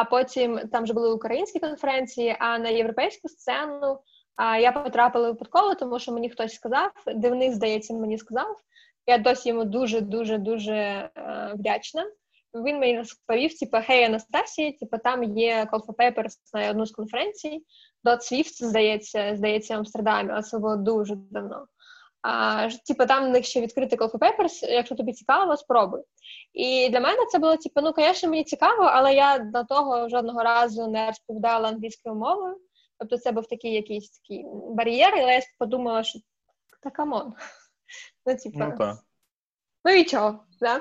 а потім там вже були українські конференції, а на європейську сцену а, я потрапила випадково, тому що мені хтось сказав, дивник, здається, мені сказав. Я досі йому дуже дуже дуже е, вдячна. Він мені розповів, типу, хей, Анастасія, типу, там є Call for Papers на одну з конференцій. Dot Swift, здається, здається, в Амстердамі, а це було дуже давно. А, Типу, там в них ще відкритий for Papers, якщо тобі цікаво, спробуй. І для мене це було, типу, ну, звісно, мені цікаво, але я до того жодного разу не розповідала англійською мовою. Тобто це був такий якийсь такий бар'єр, але я подумала, що та come on. Ну, типу, ну, та. ну і чого, да?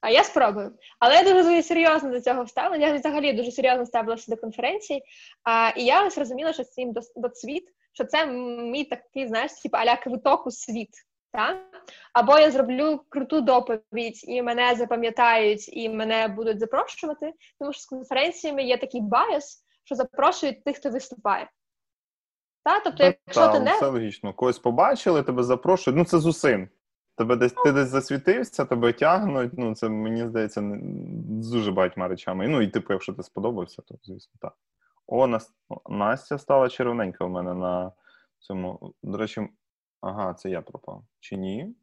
А я спробую. Але я дуже серйозно до цього ставилась. Я взагалі дуже серйозно ставилася до конференції. А, І я ось розуміла, що цим до, до світ, що це мій такий, знаєш, типу аля квиток у світ. Так? Або я зроблю круту доповідь, і мене запам'ятають, і мене будуть запрошувати, тому що з конференціями є такий bias, що запрошують тих, хто виступає. Та? Тобто, якщо та, ти не... Це логічно. Когось побачили, тебе запрошують. Ну, це з усім. Тебе десь ти десь засвітився, тебе тягнуть. Ну, це мені здається, не, з дуже багатьма речами. Ну, і типу, якщо ти сподобався, то звісно так. О, Нас... Настя стала червоненька в мене на цьому. До речі, ага, це я пропав. Чи ні?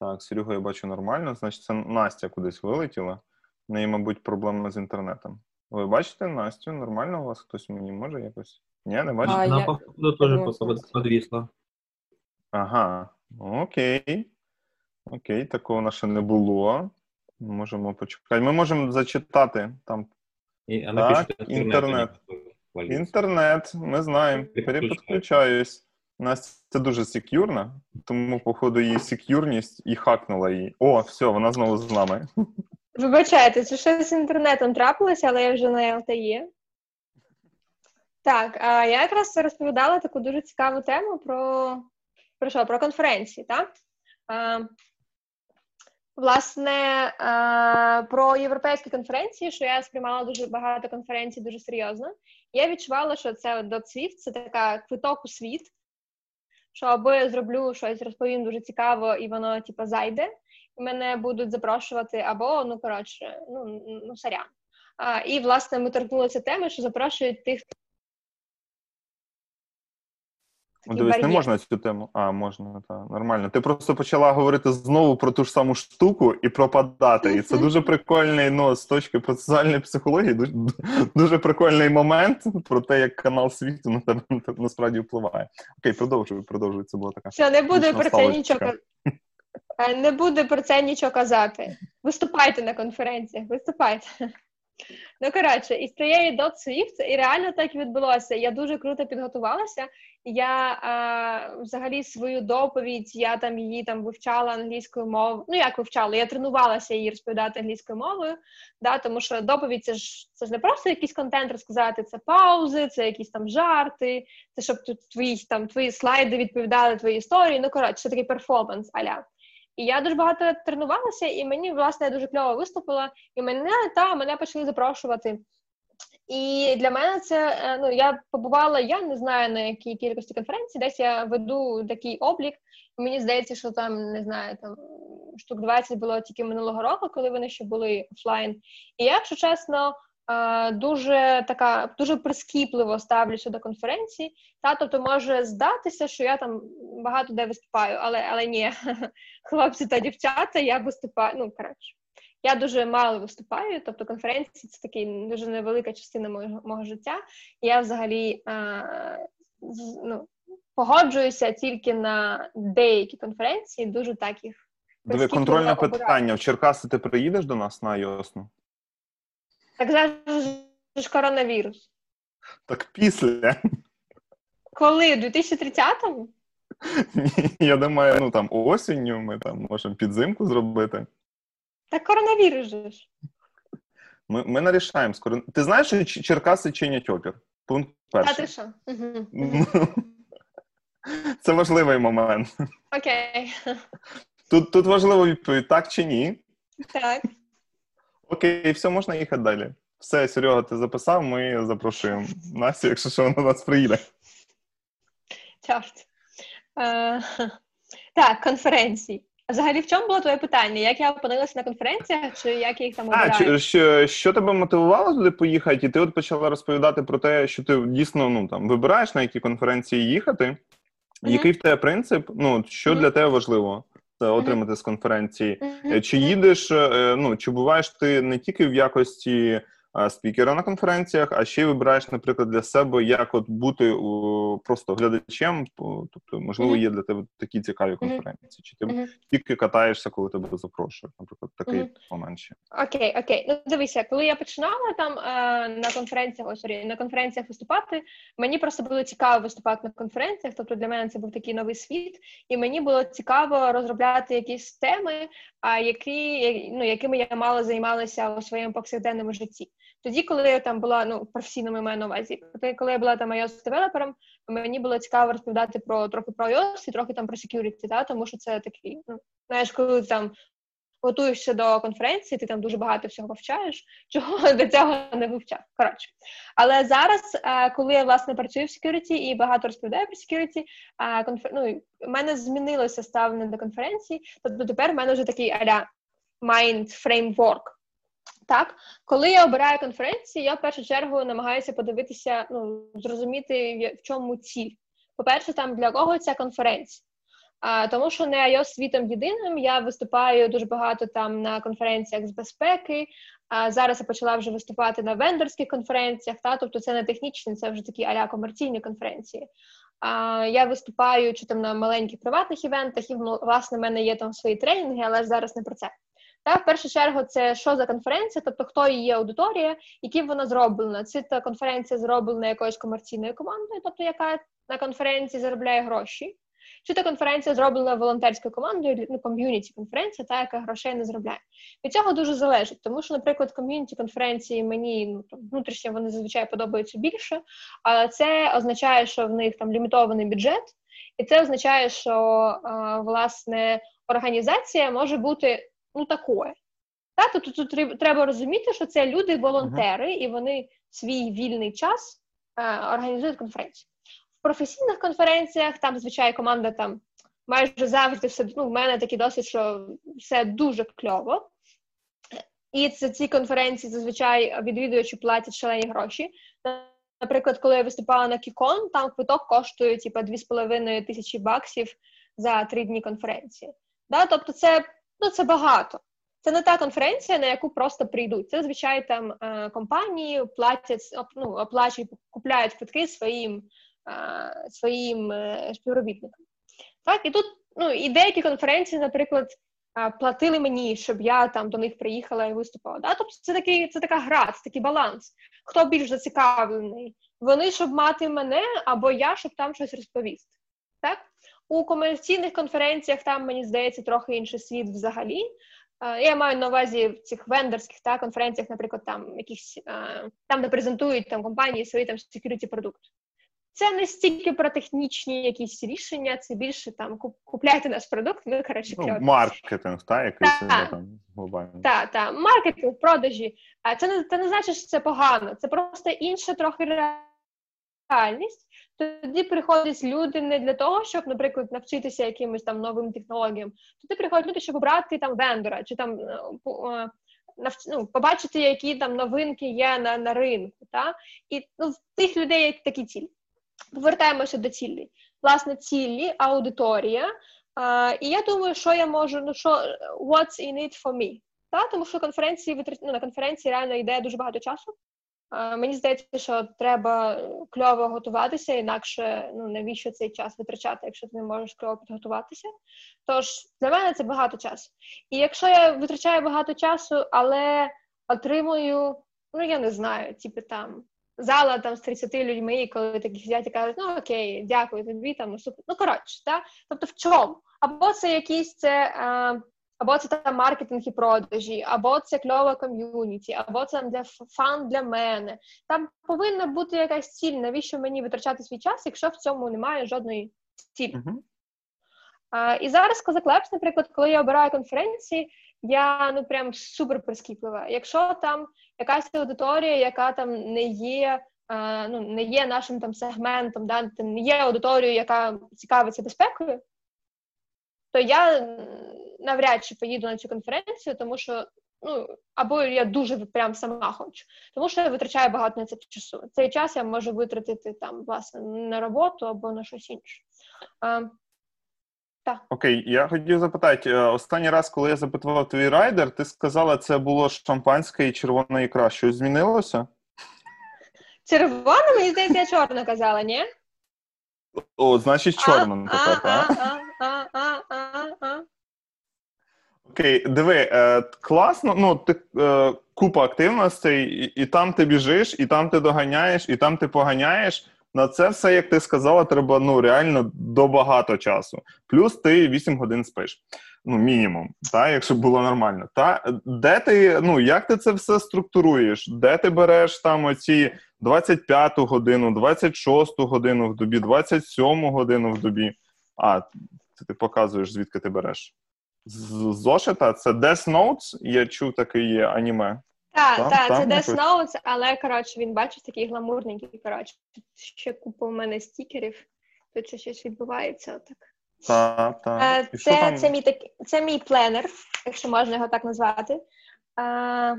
Так, Серегу я бачу нормально. Значить, це Настя кудись вилетіла. В неї, мабуть, проблеми з інтернетом. Ви бачите Настю? Нормально у вас хтось мені може якось? Ні, не бачите? А, я... походу, теж подвісла. Ага, окей. Окей, такого на ще не було. Можемо почекати. Ми можемо зачитати там. І, а так, інтернет. Інтернет, ми знаємо. Переподключаюсь. У нас це дуже секюрно, тому, походу, її секюрність і хакнула її. О, все, вона знову з нами. Вибачайте, це щось з інтернетом трапилося, але я вже на LTE. Так, а я якраз розповідала таку дуже цікаву тему про про що? Про конференції, так? А, Власне, про європейські конференції, що я сприймала дуже багато конференцій дуже серйозно. Я відчувала, що це DotSwift, це така квиток у світ, що або я зроблю щось, розповім дуже цікаво, і воно, типу, зайде, і мене будуть запрошувати, або, ну, коротше, ну, ну сорян. А, І, власне, ми торкнулися теми, що запрошують тих, Дивись, не можна цю тему. А, можна, так, нормально. Ти просто почала говорити знову про ту ж саму штуку і пропадати. І це дуже прикольний, ну, з точки процесуальної психології, дуже, дуже прикольний момент про те, як канал світу на тебе насправді впливає. Окей, продовжуй, продовжуй. Це була така. Все, не буде про це нічого. Е, не буде про це нічого казати. Виступайте на конференціях, виступайте. Ну, коротше, із цієї Dot Swift, і реально так і відбулося. Я дуже круто підготувалася. Я а, взагалі свою доповідь, я там її там вивчала англійською мовою. Ну, як вивчала, я тренувалася її розповідати англійською мовою, да, тому що доповідь це ж це ж не просто якийсь контент розказати, це паузи, це якісь там жарти, це щоб тут твої там твої слайди відповідали твої історії. Ну, коротше, це такий перформанс аля. І я дуже багато тренувалася, і мені, власне, дуже кльово виступила, і мене та мене почали запрошувати. І для мене це е, ну я побувала, я не знаю на якій кількості конференцій, десь я веду такий облік. і Мені здається, що там не знаю, там штук 20 було тільки минулого року, коли вони ще були офлайн. І я, якщо чесно, дуже така дуже прискіпливо ставлюся до конференції. Та тобто може здатися, що я там багато де виступаю, але але ні, хлопці та дівчата, я виступаю. Ну коротше, я дуже мало виступаю. Тобто, конференції це така дуже невелика частина мого, мого життя. Я взагалі а, ну, погоджуюся тільки на деякі конференції, дуже таких. Диви, контрольне питання. В Черкаси ти приїдеш до нас на Йосну? Так зараз ж коронавірус. Так після. Коли? У 2030-му? Я думаю, ну там осінню ми там можемо підзимку зробити. Так коронавірус же ж. Ми ми нарішаємо скоро. Ти знаєш, що Черкаси чинять опір? Пункт перший. А ти що? Це важливий момент. Окей. Тут тут важливо відповідь, так чи ні? Так. Окей, все, можна їхати далі. Все, Серега, ти записав, ми запрошуємо Настю, якщо що вона нас приїде. Чорт. Е, Так, конференції. Взагалі, в чому було твоє питання? Як я опинилася на конференціях, чи як я їх там обираю? А, чи, що, що тебе мотивувало туди поїхати? І ти от почала розповідати про те, що ти дійсно ну там вибираєш на які конференції їхати. Mm-hmm. Який в тебе принцип? Ну що mm-hmm. для тебе важливо отримати mm-hmm. з конференції? Чи їдеш? Е, ну чи буваєш ти не тільки в якості спікера на конференціях, а ще вибираєш, наприклад, для себе, як от бути просто глядачем. Тобто, можливо, є для тебе такі цікаві конференції, чи ти тільки катаєшся, коли тебе запрошують, наприклад, такий момент ще. Окей, окей. Ну дивися, коли я починала там е, на конференціях, ось sorry, на конференціях виступати, мені просто було цікаво виступати на конференціях. Тобто для мене це був такий новий світ, і мені було цікаво розробляти якісь теми, а які ну якими я мало займалася у своєму повсякденному житті. Тоді, коли я там була ну професійному маю на увазі, коли я була там iOS девелопером, мені було цікаво розповідати про трохи про iOS і трохи там про security, та тому що це такий, ну знаєш, коли там готуєшся до конференції, ти там дуже багато всього вивчаєш, чого до цього не вивчав. Коротше, але зараз, е, коли я власне працюю в security і багато розповідаю про security, е, конфер... ну, в мене змінилося ставлення до конференції. Тобто тепер в мене вже такий аля mind framework. Так, коли я обираю конференції, я в першу чергу намагаюся подивитися, ну зрозуміти в чому ціль. По-перше, там для кого ця конференція? А, Тому що не iOS світом єдиним. Я виступаю дуже багато там на конференціях з безпеки. А зараз я почала вже виступати на вендорських конференціях. Та тобто це не технічні, це вже такі аля комерційні конференції. А, Я виступаю чи там на маленьких приватних івентах, і власне в мене є там свої тренінги, але зараз не про це. Та в першу чергу це що за конференція, тобто хто її аудиторія, яким вона зроблена. Це та конференція зроблена якоюсь комерційною командою, тобто яка на конференції заробляє гроші. Чи та конференція зроблена волонтерською командою, ну, ком'юніті конференція, та яка грошей не заробляє. Від цього дуже залежить, тому що, наприклад, ком'юніті конференції мені ну, внутрішньо вони зазвичай подобаються більше, але це означає, що в них там лімітований бюджет, і це означає, що власне організація може бути ну такое. Так, тобто тут треба розуміти, що це люди-волонтери, uh-huh. і вони свій вільний час е, організують конференцію. В професійних конференціях там, звичайно, команда там майже завжди все ну, в мене такий досвід, що все дуже кльово. І це ці конференції зазвичай відвідувачі платять шалені гроші. Наприклад, коли я виступала на Кікон, там квиток коштує типу, 2,5 тисячі баксів за три дні конференції. Да? Тобто, це ну це багато. Це не та конференція, на яку просто прийдуть. Це звичайно там е, компанії платять ну, оплачують, купляють квитки своїм е, своїм е, співробітникам. Так, і тут ну і деякі конференції, наприклад, платили мені, щоб я там до них приїхала і виступала. Да? Тобто це такий, це така гра, це такий баланс. Хто більш зацікавлений? Вони щоб мати мене, або я, щоб там щось розповісти. Так? У комерційних конференціях там, мені здається, трохи інший світ взагалі. Е, я маю на увазі в цих вендорських та конференціях, наприклад, там якісь е, там, де презентують там компанії свої там security продукт. Це не стільки про технічні якісь рішення, це більше там купляйте наш продукт, ми коротше ну, маркетинг, та якийсь та, там глобальний. Так, так, маркетинг, продажі. А це не це не значить, що це погано. Це просто інша трохи реальність. Тоді приходять люди не для того, щоб, наприклад, навчитися якимось там новим технологіям. Тоді приходять люди, щоб обрати там вендора, чи там е, е, ну, побачити, які там новинки є на на ринку. Та? І ну, в тих людей є такі цілі. Повертаємося до цілі. Власне, цілі, аудиторія. А, І я думаю, що я можу, ну що what's in it for me? Та? Тому що конференції ну, на конференції реально йде дуже багато часу. Мені здається, що треба кльово готуватися, інакше ну навіщо цей час витрачати, якщо ти не можеш кльово підготуватися. Тож для мене це багато часу. І якщо я витрачаю багато часу, але отримую, ну я не знаю, типу там зала там з 30 людьми, і коли такі сидять і кажуть, ну окей, дякую тобі, там супер. Ну коротше, так? тобто в чому? Або це якісь це. А, або це там маркетинг і продажі, або це кльова ком'юніті, або це для фан для мене. Там повинна бути якась ціль, навіщо мені витрачати свій час, якщо в цьому немає жодної цілі. Uh-huh. А, І зараз Козаклепс, наприклад, коли я обираю конференції, я ну прям супер прискіплива. Якщо там якась аудиторія, яка там не є ну, не є нашим там сегментом, да, не є аудиторією, яка цікавиться безпекою, то я навряд чи поїду на цю конференцію, тому що ну, або я дуже прям сама хочу, тому що я витрачаю багато на це часу. Цей час я можу витратити там, власне, на роботу або на щось інше. А, так. Окей, я хотів запитати, е, останній раз, коли я запитував твій райдер, ти сказала, це було шампанське і червона ікра. Щось змінилося? Червона, мені здається, я чорно казала, ні? О, значить, чорно тепер, так? Окей, диви, е, класно, ну, ти е, купа активностей, і, і там ти біжиш, і там ти доганяєш, і там ти поганяєш. На це все, як ти сказала, треба ну реально до багато часу. Плюс ти 8 годин спиш. Ну, мінімум, та, якщо було нормально. Та де ти, ну як ти це все структуруєш? Де ти береш там оці 25-ту годину, 26-ту годину в добі, 27-му годину в добі? А, ти показуєш, звідки ти береш? З зошита це Death Notes, я чув такий аніме. Так, так, та, це Death Notes, але коротше, він бачиш такий гламурненький. Коротше, ще купа у мене стікерів, тут ще щось відбувається. отак. Так, так. Е, це це, мій так, це мій пленер, якщо можна його так назвати. А,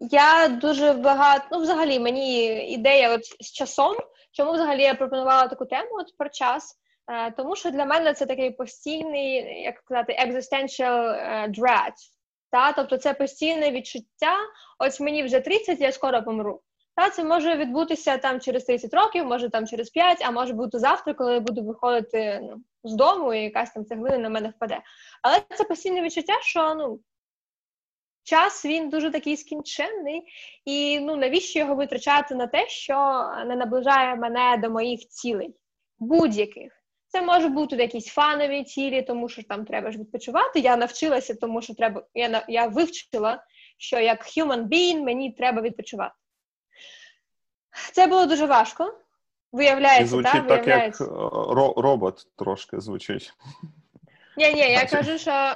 Я дуже багато, ну, взагалі, мені ідея от з часом, чому взагалі я пропонувала таку тему от про час. Е, тому що для мене це такий постійний, як сказати, existential dread. Та? Тобто це постійне відчуття. Ось мені вже 30, я скоро помру. Та це може відбутися там через 30 років, може там через 5, а може бути завтра, коли я буду виходити ну, з дому, і якась там цеглина на мене впаде. Але це постійне відчуття, що ну. Час він дуже такий скінченний, і ну навіщо його витрачати на те, що не наближає мене до моїх цілей, будь-яких. Це може бути якісь фанові цілі, тому що там треба ж відпочивати. Я навчилася, тому що треба. Я я вивчила, що як human being мені треба відпочивати. Це було дуже важко. Виявляється, звучить так, так, як ро- робот трошки звучить. Ні, ні, я кажу, що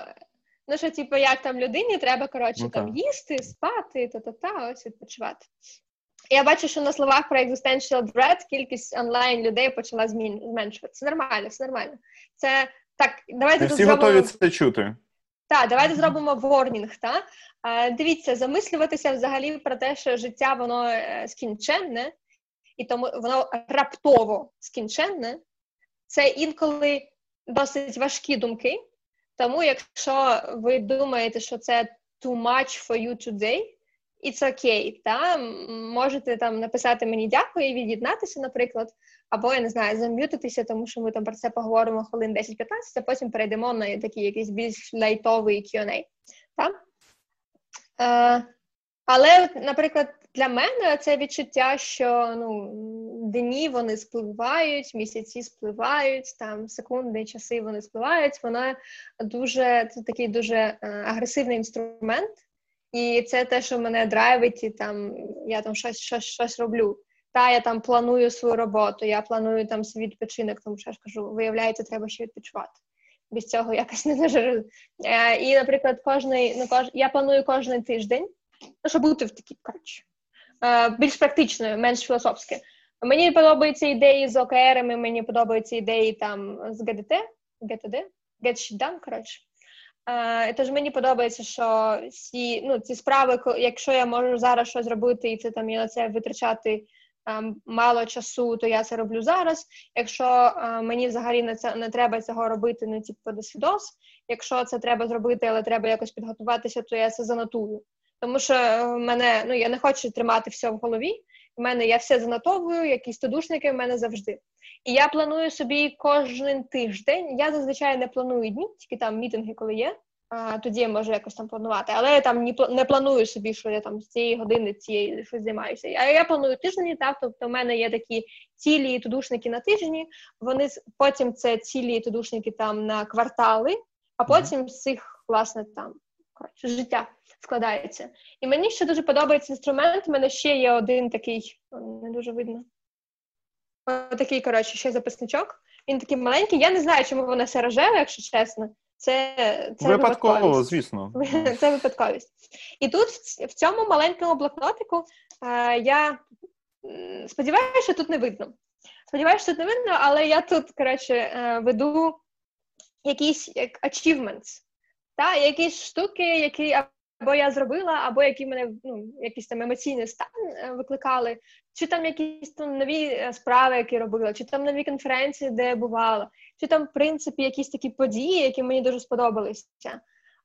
ну що, типу, як там людині треба коротше ну, там їсти, спати, та-та-та, ось відпочивати. Я бачу, що на словах про existential dread кількість онлайн людей почала зменшуватися. Це нормально, це нормально. Це так, давайте всі зробимо... готові це чути. Так, давайте зробимо ворнінг. Та? Дивіться, замислюватися взагалі про те, що життя воно е, скінченне, і тому воно раптово скінченне. Це інколи досить важкі думки. Тому, якщо ви думаєте, що це too much for you today, it's okay, та можете там написати мені дякую і від'єднатися, наприклад, або я не знаю, зам'ютитися, тому що ми там про це поговоримо хвилин 10-15, а потім перейдемо на такий якийсь більш лайтовий Q&A. Та? Е, але, наприклад, для мене це відчуття, що ну, дні вони спливають, місяці спливають, там секунди, часи вони спливають. Вона дуже це такий дуже е, агресивний інструмент. І це те, що мене драйвить, і там я там щось щось, щось роблю. Та я там планую свою роботу, я планую там свій відпочинок, тому що я ж кажу, виявляється, треба ще відпочивати. Без цього якось не дуже. Е, і, наприклад, кожний, ну, кож... я планую кожен тиждень, ну, щоб бути в такій коротше, е, більш практичною, менш філософське. Мені подобаються ідеї з ОКРами, мені подобаються ідеї там з ГДТ, ГТД, Get Shit Done, коротше. Е, тож мені подобається, що ці ну, ці справи, якщо я можу зараз щось зробити, і це там я на це витрачати um, мало часу, то я це роблю зараз. Якщо uh, мені взагалі не це не треба цього робити, не типу досвідос. Якщо це треба зробити, але треба якось підготуватися, то я це занотую. Тому що мене ну я не хочу тримати все в голові. У мене я все занотовую, якісь тодушники в мене завжди. І я планую собі кожен тиждень. Я зазвичай не планую дні, тільки там мітинги, коли є. А, Тоді я можу якось там планувати. Але я там не планую собі, що я там з цієї години цієї щось займаюся. А я планую тижні, так тобто в мене є такі цілі і тодушники на тижні. Вони потім це цілі і тодушники там на квартали, а потім з цих власне там коротше, життя складається. І мені ще дуже подобається інструмент. У мене ще є один такий, не дуже видно. Такий, коротше, ще записничок. Він такий маленький. Я не знаю, чому воно все рожеве, якщо чесно. Це це випадково, звісно. Це випадковість. І тут в цьому маленькому блокнотику е, я сподіваюся, що тут не видно. Сподіваюся, що тут не видно, але я тут, коротше, е, веду якісь як achievements, та, якісь штуки, які або я зробила, або які мене ну, якийсь там емоційний стан е, викликали, чи там якісь там нові е, справи, які робила, чи там нові конференції, де я бувала, чи там, в принципі, якісь такі події, які мені дуже сподобалися.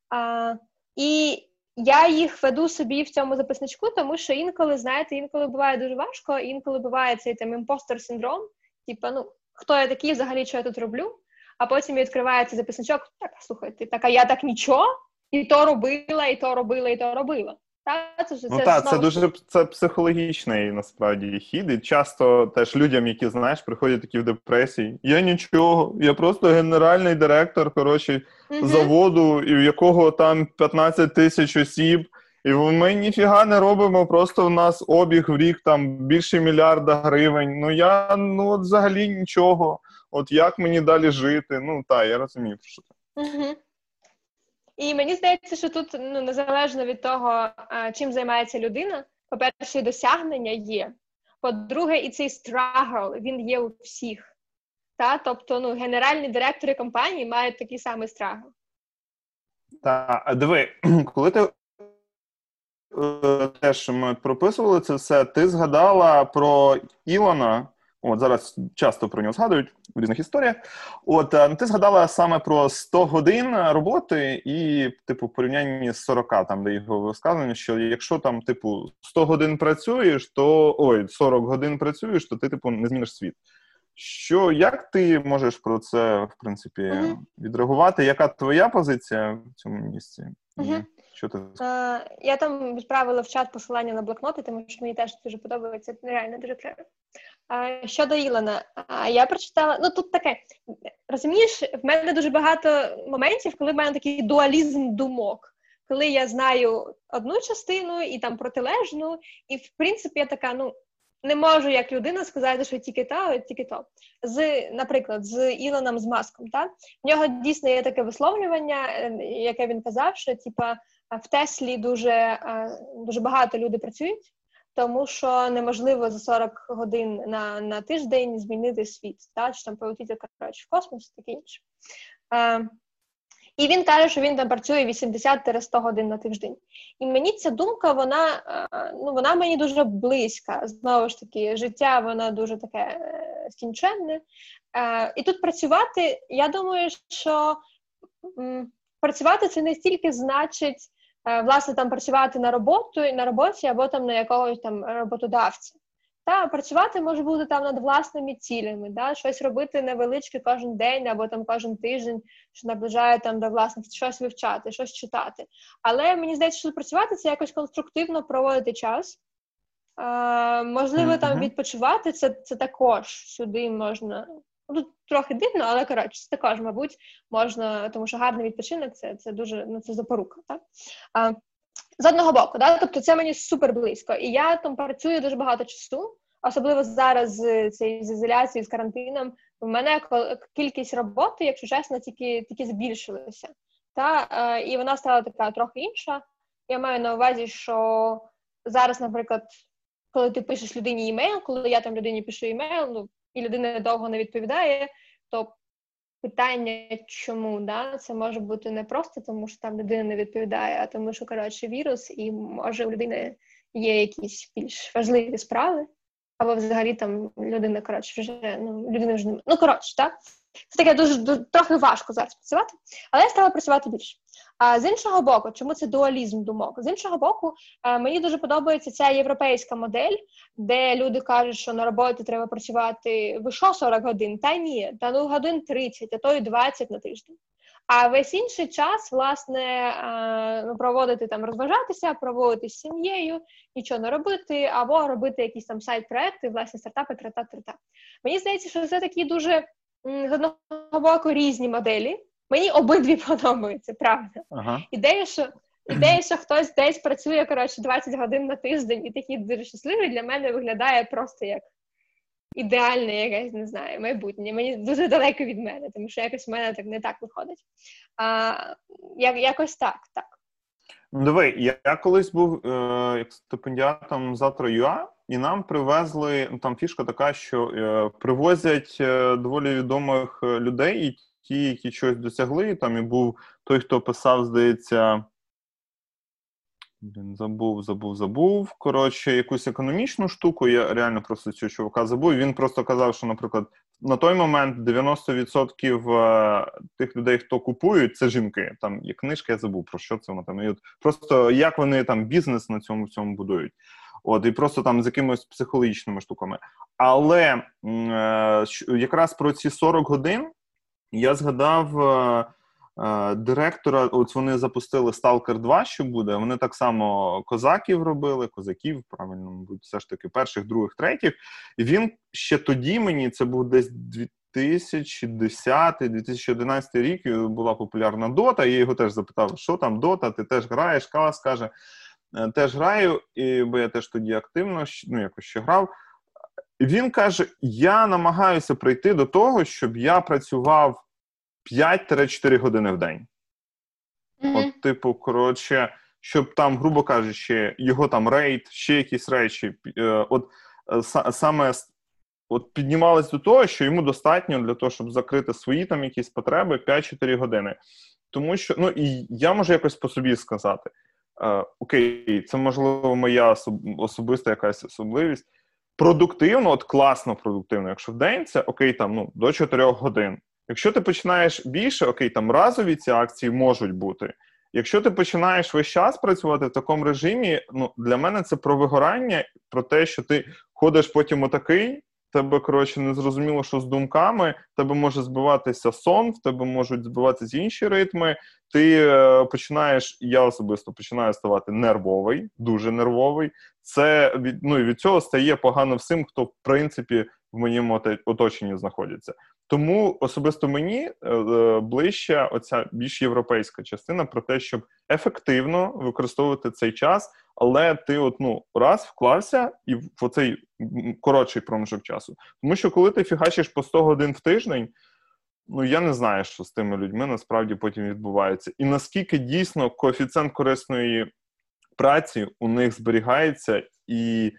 А, І я їх веду собі в цьому записничку, тому що інколи, знаєте, інколи буває дуже важко, інколи буває цей там impostor синдром, типу, ну, хто я такий, взагалі, що я тут роблю, а потім відкривається записничок, так, слухайте, так, а я так нічого, і то робила, і то робила, і то робила. Та, це, ну, це, так, знову... це дуже це психологічний насправді хід. І часто теж людям, які знаєш, приходять такі в депресії. Я нічого, я просто генеральний директор коротше, угу. заводу, і в якого там 15 тисяч осіб. І ми ніфіга не робимо, просто у нас обіг в рік там більше мільярда гривень. Ну я ну от взагалі нічого. От як мені далі жити? Ну так, я розумію, що це. Угу. І мені здається, що тут ну незалежно від того, чим займається людина, по-перше, досягнення є. По-друге, і цей страгл він є у всіх. Та? Тобто, ну, генеральні директори компанії мають такий самий страгл. Так, диви, коли ти е, теж ми прописували це все, ти згадала про Ілона. От зараз часто про нього згадують в різних історіях. От е, ти згадала саме про 100 годин роботи, і, типу, в порівнянні з 40, там де його висказано, що якщо там, типу, 100 годин працюєш, то ой, 40 годин працюєш, то ти типу не зміниш світ. Що як ти можеш про це в принципі mm-hmm. відреагувати? Яка твоя позиція в цьому місці? Mm-hmm. Що ти uh, я там відправила в чат посилання на блокноти, тому що мені теж дуже подобається. Реально дуже клево. Щодо Ілона, я прочитала, ну тут таке, розумієш, в мене дуже багато моментів, коли в мене такий дуалізм думок, коли я знаю одну частину і там протилежну, і в принципі я така, ну. Не можу як людина сказати, що тільки та, тільки то. З, наприклад, з Ілоном з маском, та в нього дійсно є таке висловлювання, е, яке він казав, що типа в Теслі дуже дуже багато людей працюють, тому що неможливо за 40 годин на на тиждень змінити світ, та, чи там полетіти коротше, в космос, таке інше. Е, і він каже, що він там працює 80-100 годин на тиждень. І мені ця думка, вона е, ну, вона мені дуже близька. Знову ж таки, життя воно дуже таке е, скінченне. Е, і тут працювати, я думаю, що працювати це не стільки значить Е, власне там працювати на роботу на роботі або там на якогось там роботодавця. Та працювати може бути там над власними цілями, да, щось робити невеличке кожен день або там кожен тиждень, що наближає там до власних щось вивчати, щось читати. Але мені здається, що працювати це якось конструктивно проводити час. Е, Можливо, mm-hmm. там відпочивати це це також сюди можна Ну, трохи дивно, але коротше, також, мабуть, можна, тому що гарний відпочинок це це дуже ну, це запорука. Так? А, З одного боку, да? тобто це мені супер близько. І я там працюю дуже багато часу, особливо зараз з з ізоляцією, з карантином. У мене кількість роботи, якщо чесно, тільки тільки збільшилася. Та? А, і вона стала така трохи інша. Я маю на увазі, що зараз, наприклад, коли ти пишеш людині імейл, коли я там людині пишу імейл, ну і людина довго не відповідає, то питання, чому да, це може бути не просто тому, що там людина не відповідає, а тому, що коротше вірус, і може у людини є якісь більш важливі справи, або взагалі там людина коротше вже ну людина вже не ну коротше, так. Це таке дуже, дуже трохи важко зараз працювати, але я стала працювати більше. А з іншого боку, чому це дуалізм думок? З іншого боку, е, мені дуже подобається ця європейська модель, де люди кажуть, що на роботі треба працювати ви що 40 годин, та ні, та ну годин 30, а то й 20 на тиждень. А весь інший час, власне, е, ну, проводити там, розважатися, проводити з сім'єю, нічого не робити, або робити якісь там сайт-проекти, власне, стартапи, трата, трата. Мені здається, що це такі дуже з одного боку різні моделі. Мені обидві подобаються, правда. Ага. Ідея, що ідея, що хтось десь працює коротше 20 годин на тиждень і такий дуже щасливий, для мене виглядає просто як ідеальне якесь, не знаю, майбутнє. Мені дуже далеко від мене, тому що якось в мене так не так виходить. А, як, Якось так, так. Ну, Диви, я, я колись був е, як стипендіатом завтра ЮА, і нам привезли ну, там фішка така, що е, привозять е, доволі відомих е, людей, і ті, які щось досягли. Там і був той, хто писав, здається. Він забув, забув, забув. Коротше, якусь економічну штуку. Я реально просто цього чувака забув. Він просто казав, що, наприклад, на той момент 90% е, тих людей, хто купують, це жінки. Там є книжка, я забув про що це воно там. І от Просто як вони там бізнес на цьому всьому будують. От, і просто там з якимись психологічними штуками. Але е, якраз про ці 40 годин я згадав. Е, Е, директора, от вони запустили Stalker 2, що буде. Вони так само козаків робили, козаків, правильно, мабуть, все ж таки, перших, других, третіх. І він ще тоді мені це був десь 2010-2011 рік. Була популярна Дота. Я його теж запитав, що там Дота, ти теж граєш? Калас каже, «Е, теж граю, бо я теж тоді активно ну, якось ще грав. Він каже: я намагаюся прийти до того, щоб я працював. 5-4 години в день. Mm-hmm. От, типу, коротше, щоб там, грубо кажучи, його там рейд, ще якісь речі, е, от е, саме от піднімались до того, що йому достатньо для того, щоб закрити свої там якісь потреби 5-4 години. Тому що, ну і я можу якось по собі сказати: е, окей, це можливо моя особиста якась особливість. Продуктивно, от класно продуктивно. Якщо в день це окей, там ну до 4 годин. Якщо ти починаєш більше, окей, там разові ці акції можуть бути. Якщо ти починаєш весь час працювати в такому режимі, ну для мене це про вигорання, про те, що ти ходиш потім отакий, тебе коротше не зрозуміло, що з думками, тебе може збиватися сон, в тебе можуть збиватися інші ритми. Ти е, починаєш, я особисто починаю ставати нервовий, дуже нервовий. Це від ну від цього стає погано всім, хто в принципі в моєму оточенні знаходяться. Тому особисто мені е, е, ближче оця більш європейська частина про те, щоб ефективно використовувати цей час, але ти от, ну, раз вклався і в оцей коротший проміжок часу. Тому що коли ти фігачиш по 100 годин в тиждень. Ну, я не знаю, що з тими людьми насправді потім відбувається. І наскільки дійсно коефіцієнт корисної праці у них зберігається, і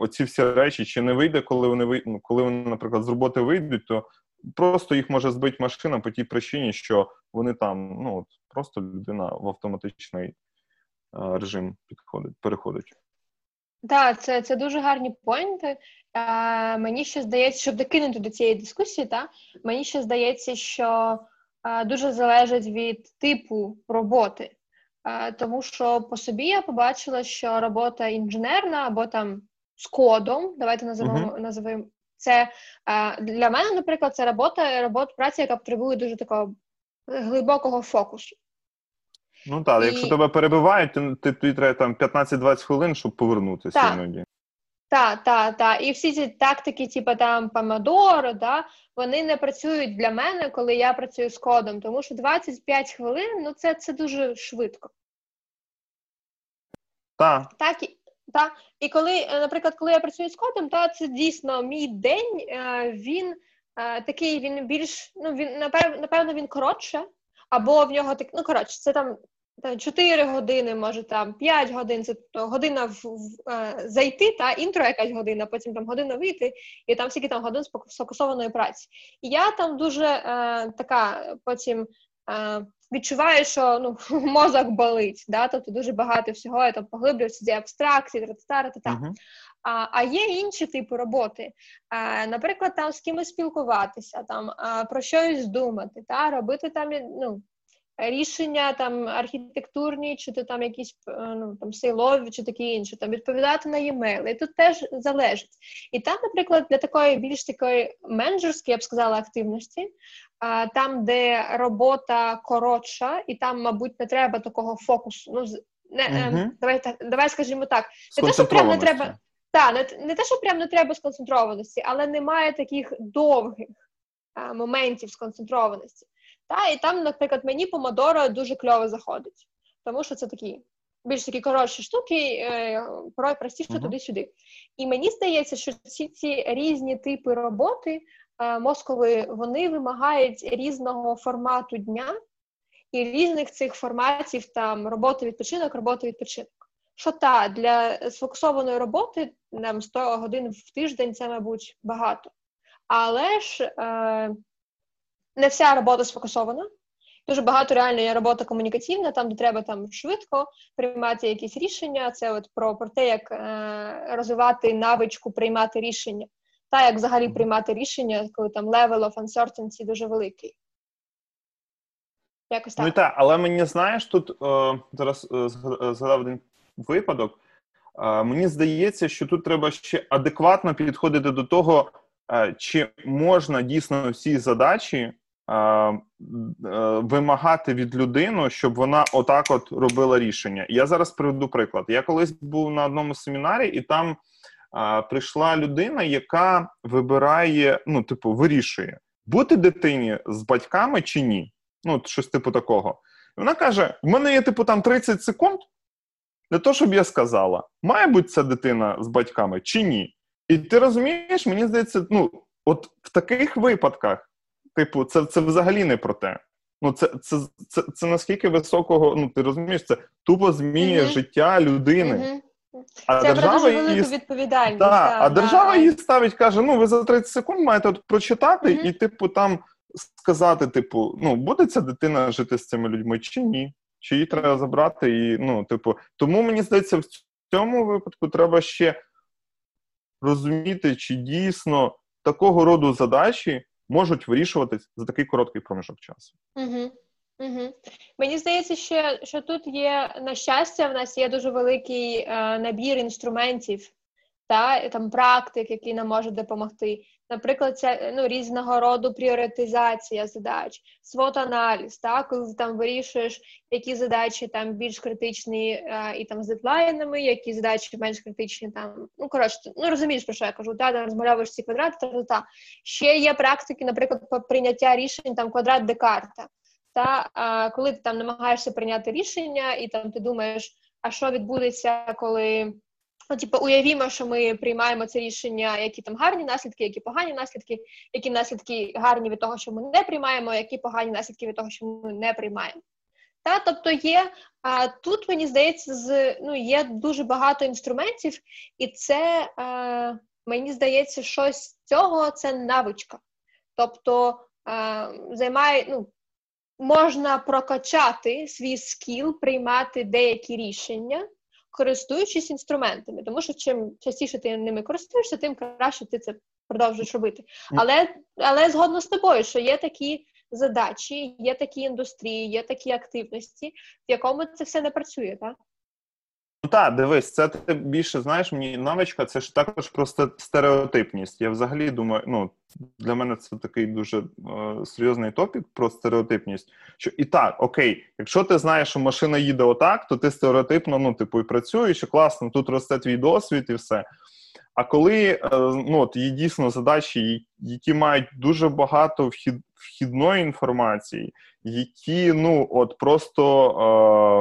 оці всі речі чи не вийде, коли вони ну, коли вони, наприклад, з роботи вийдуть, то просто їх може збити машина по тій причині, що вони там, ну просто людина в автоматичний е, режим підходить, переходить. Так, це це дуже гарні поінти. Е, Мені ще здається, щоб докинути до цієї дискусії, та мені ще здається, що е, дуже залежить від типу роботи. Е, тому що по собі я побачила, що робота інженерна або там з кодом, давайте називаємо uh-huh. називаємо це е, для мене, наприклад, це робота, робота праця, яка потребує дуже такого глибокого фокусу. Ну так, І... якщо тебе перебивають, то тобі треба там 15-20 хвилин, щоб повернутися іноді. Так, так, так. І всі ці тактики, типу там помодоро, да, вони не працюють для мене, коли я працюю з кодом, тому що 25 хвилин ну це це дуже швидко. Так. Так, та і коли, е, наприклад, коли я працюю з кодом, то це дійсно мій день. Е, він е, такий, він більш ну він напевно він коротше, або в нього так, ну коротше, це там. 4 години, може там 5 годин, це то година в, в е, зайти, та інтро якась година, потім там година вийти, і там скільки там годин сфокусованої праці. І я там дуже е, така потім е, відчуваю, що ну, мозок болить, да? тобто дуже багато всього, я там поглиблююся ці абстракції, та та. А а є інші типи роботи, а, наприклад, там з кимось спілкуватися, там а, про щось думати, та робити там ну, рішення там архітектурні, чи то там якісь е, ну там сейлові, чи такі інші, там відповідати на e-mail. І тут теж залежить. І там, наприклад, для такої більш такої менеджерської, я б сказала, активності, там, де робота коротша, і там, мабуть, не треба такого фокусу. Ну, не, угу. давай, давай скажімо так, не те, що прям не треба. Так, не, не те, що прям не треба сконцентрованості, але немає таких довгих а, моментів сконцентрованості. Та, І там, наприклад, мені помодоро дуже кльово заходить, тому що це такі більш такі коротші штуки, е, простіше uh-huh. туди-сюди. І мені здається, що всі ці різні типи роботи е, мозкової вони вимагають різного формату дня і різних цих форматів там роботи відпочинок, роботи відпочинок. що та для сфокусованої роботи нам 100 годин в тиждень це, мабуть, багато. Але ж е, не вся робота сфокусована. Дуже багато реально є робота комунікаційна, там де треба там швидко приймати якісь рішення. Це от про про те, як е, розвивати навичку приймати рішення, та як взагалі приймати рішення, коли там level of uncertainty дуже великий. Якось так. Ну так, але мені знаєш, тут е, зараз е, згадав один випадок. Е, мені здається, що тут треба ще адекватно підходити до того, е, чи можна дійсно всі задачі Е, вимагати від людини, щоб вона отак от робила рішення. Я зараз приведу приклад. Я колись був на одному семінарі, і там а, прийшла людина, яка вибирає, ну, типу, вирішує, бути дитині з батьками чи ні. Ну, щось типу такого. І вона каже: в мене є, типу, там 30 секунд для того, щоб я сказала, має бути ця дитина з батьками чи ні. І ти розумієш, мені здається, ну, от в таких випадках типу, це це взагалі не про те. Ну, це це, це, це наскільки високого, ну ти розумієш, це тупо змінює mm-hmm. життя людини. Mm-hmm. А це держава про дуже велику її... відповідальність. Да, та, а держава її ставить, каже: ну, ви за 30 секунд маєте от прочитати mm-hmm. і, типу, там сказати: типу, ну, буде ця дитина жити з цими людьми чи ні? Чи її треба забрати? І, ну, типу, Тому мені здається, в цьому випадку треба ще розуміти, чи дійсно такого роду задачі можуть вирішуватись за такий короткий проміжок часу. Угу. Мені здається, що, що тут є на щастя, в нас є дуже великий е, набір інструментів та там практик, які нам можуть допомогти. Наприклад, це ну, різного роду пріоритизація задач, свот-аналіз, так, коли ти там вирішуєш, які задачі там більш критичні а, і там з дедлайнами, які задачі менш критичні там. Ну, коротше, ну розумієш, про що я кажу, та, розмальовуєш ці квадрати, та, та. Ще є практики, наприклад, по прийняття рішень там квадрат Декарта. Та а, коли ти там намагаєшся прийняти рішення, і там ти думаєш, а що відбудеться, коли. Ну, типу, уявімо, що ми приймаємо це рішення, які там гарні наслідки, які погані наслідки, які наслідки гарні від того, що ми не приймаємо, які погані наслідки від того, що ми не приймаємо. Та, тобто є а, тут, мені здається, з ну є дуже багато інструментів, і це а, мені здається, щось з цього це навичка. Тобто а, займає, ну, можна прокачати свій скіл, приймати деякі рішення користуючись інструментами, тому що чим частіше ти ними користуєшся, тим краще ти це продовжуєш робити. Але але згодно з тобою, що є такі задачі, є такі індустрії, є такі активності, в якому це все не працює, так? Ну так, дивись, це ти більше знаєш, мені навичка, це ж також просто стереотипність. Я взагалі думаю, ну для мене це такий дуже е, серйозний топік про стереотипність. Що і так, окей, якщо ти знаєш, що машина їде отак, то ти стереотипно, ну, типу, і працюєш, і класно, тут росте твій досвід і все. А коли е, ну, от, є дійсно задачі, які мають дуже багато вхід, вхідної інформації, які ну от просто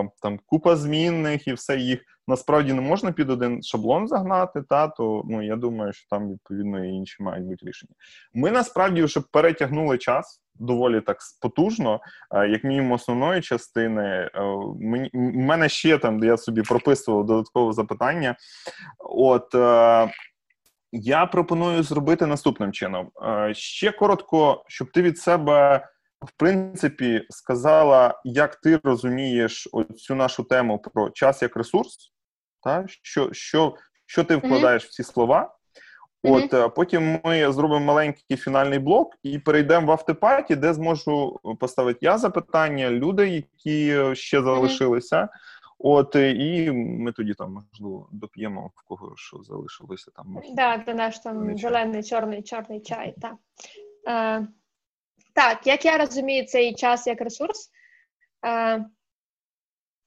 е, там купа змінних і все їх насправді не можна під один шаблон загнати, та то ну я думаю, що там відповідно і інші мають бути рішення. Ми насправді вже перетягнули час. Доволі так потужно, е, як мінімум основної частини. У мене ще там, де я собі прописував додаткове запитання. От я пропоную зробити наступним чином. Е, ще коротко, щоб ти від себе, в принципі, сказала, як ти розумієш цю нашу тему про час як ресурс, та? що що, що ти вкладаєш mm-hmm. в ці слова. От mm-hmm. потім ми зробимо маленький фінальний блок і перейдемо в автопаті, де зможу поставити я запитання, люди, які ще залишилися. Mm-hmm. От і ми тоді там можливо доп'ємо в кого що залишилося там. Так, да, це наш там зелений, чорний, чорний чай. Так. Е, так, як я розумію цей час як ресурс. Е,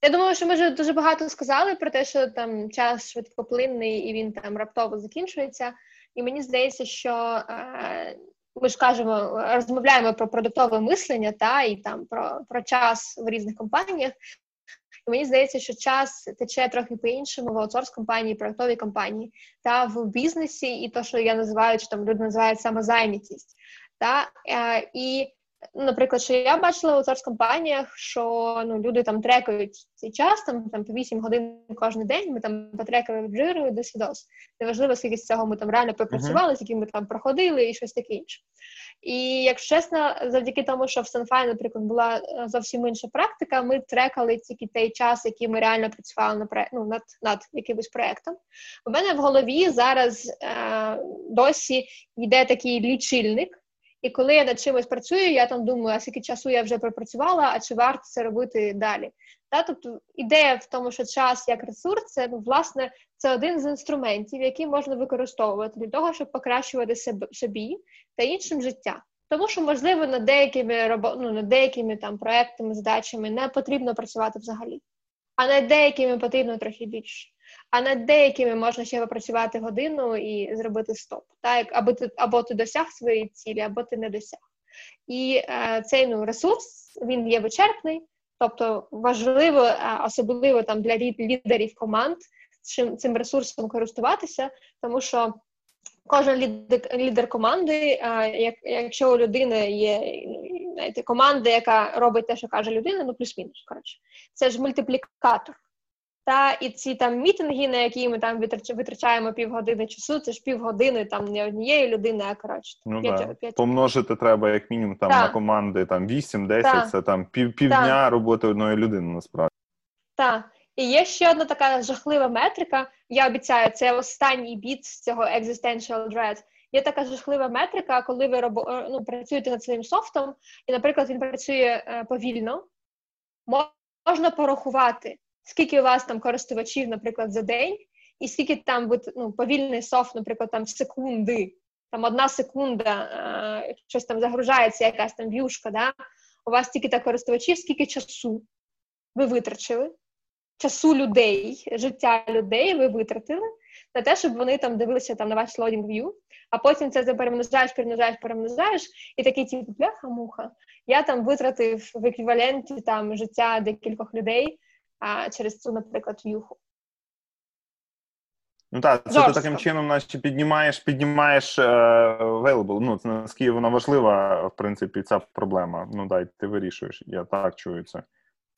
я думаю, що ми вже дуже багато сказали про те, що там час швидкоплинний і він там раптово закінчується. І мені здається, що е, ми ж кажемо, розмовляємо про продуктове мислення та і там про про час в різних компаніях. І мені здається, що час тече трохи по-іншому в аутсорс компанії, проектовій компанії та в бізнесі, і то, що я називаю, чи там люди називають самозайнятість. Та? Е, і наприклад, що я бачила у компаніях, що ну, люди там трекають цей час, там там по 8 годин кожен день. Ми там потрекали в джиру до свідос. Неважливо, скільки з цього ми там реально пропрацювали, скільки ми там проходили і щось таке інше. І якщо чесно, завдяки тому, що в Санфай, наприклад, була е, зовсім інша практика, ми трекали тільки той час, який ми реально працювали на проект, ну, над над якимось проектом. У мене в голові зараз е, досі йде такий лічильник. І коли я над чимось працюю, я там думаю, а скільки часу я вже пропрацювала, а чи варто це робити далі? Та, тобто ідея в тому, що час як ресурс, це ну, власне це один з інструментів, який можна використовувати для того, щоб покращувати собі та іншим життя. Тому що, можливо, над деякими робо... ну, над деякими там проектами, задачами не потрібно працювати взагалі, а над деякими потрібно трохи більше а над деякими можна ще попрацювати годину і зробити стоп. Так, або ти або ти досяг своєї цілі, або ти не досяг. І е, цей ну, ресурс він є вичерпний, тобто важливо, е, особливо там для лідерів команд чим цим ресурсом користуватися, тому що. Кожен лідер, лідер команди, е, як, якщо у людини є знаєте, команда, яка робить те, що каже людина, ну плюс-мінус. коротше, Це ж мультиплікатор. Та і ці там мітинги, на які ми там витрачаємо півгодини часу, це ж півгодини там не однієї людини, а коротше. Ну, 5, да. 5. Помножити треба як мінімум там на команди там 8-10, це там пів півдня роботи одної людини насправді. Так. І є ще одна така жахлива метрика. Я обіцяю, це останній біт з цього existential dread. Є така жахлива метрика, коли ви робо, е, ну, працюєте над своїм софтом, і, наприклад, він працює е, повільно, можна порахувати скільки у вас там користувачів, наприклад, за день, і скільки там ну, повільний софт, наприклад, там секунди, там одна секунда, е, щось там загружається, якась там в'юшка, да? у вас тільки так користувачів, скільки часу ви витрачили, часу людей, життя людей ви витратили на те, щоб вони там дивилися там на ваш лодінг в'ю, а потім це перемножаєш, перемножаєш, перемножаєш, і такий типу, бляха-муха. Я там витратив в еквіваленті там життя декількох людей через цю, наприклад, в'юху. Ну так, це Жорстко. ти таким чином, наче піднімаєш, піднімаєш е, available. Ну, це наскільки вона важлива, в принципі, ця проблема. Ну дай, ти вирішуєш. Я так чую це.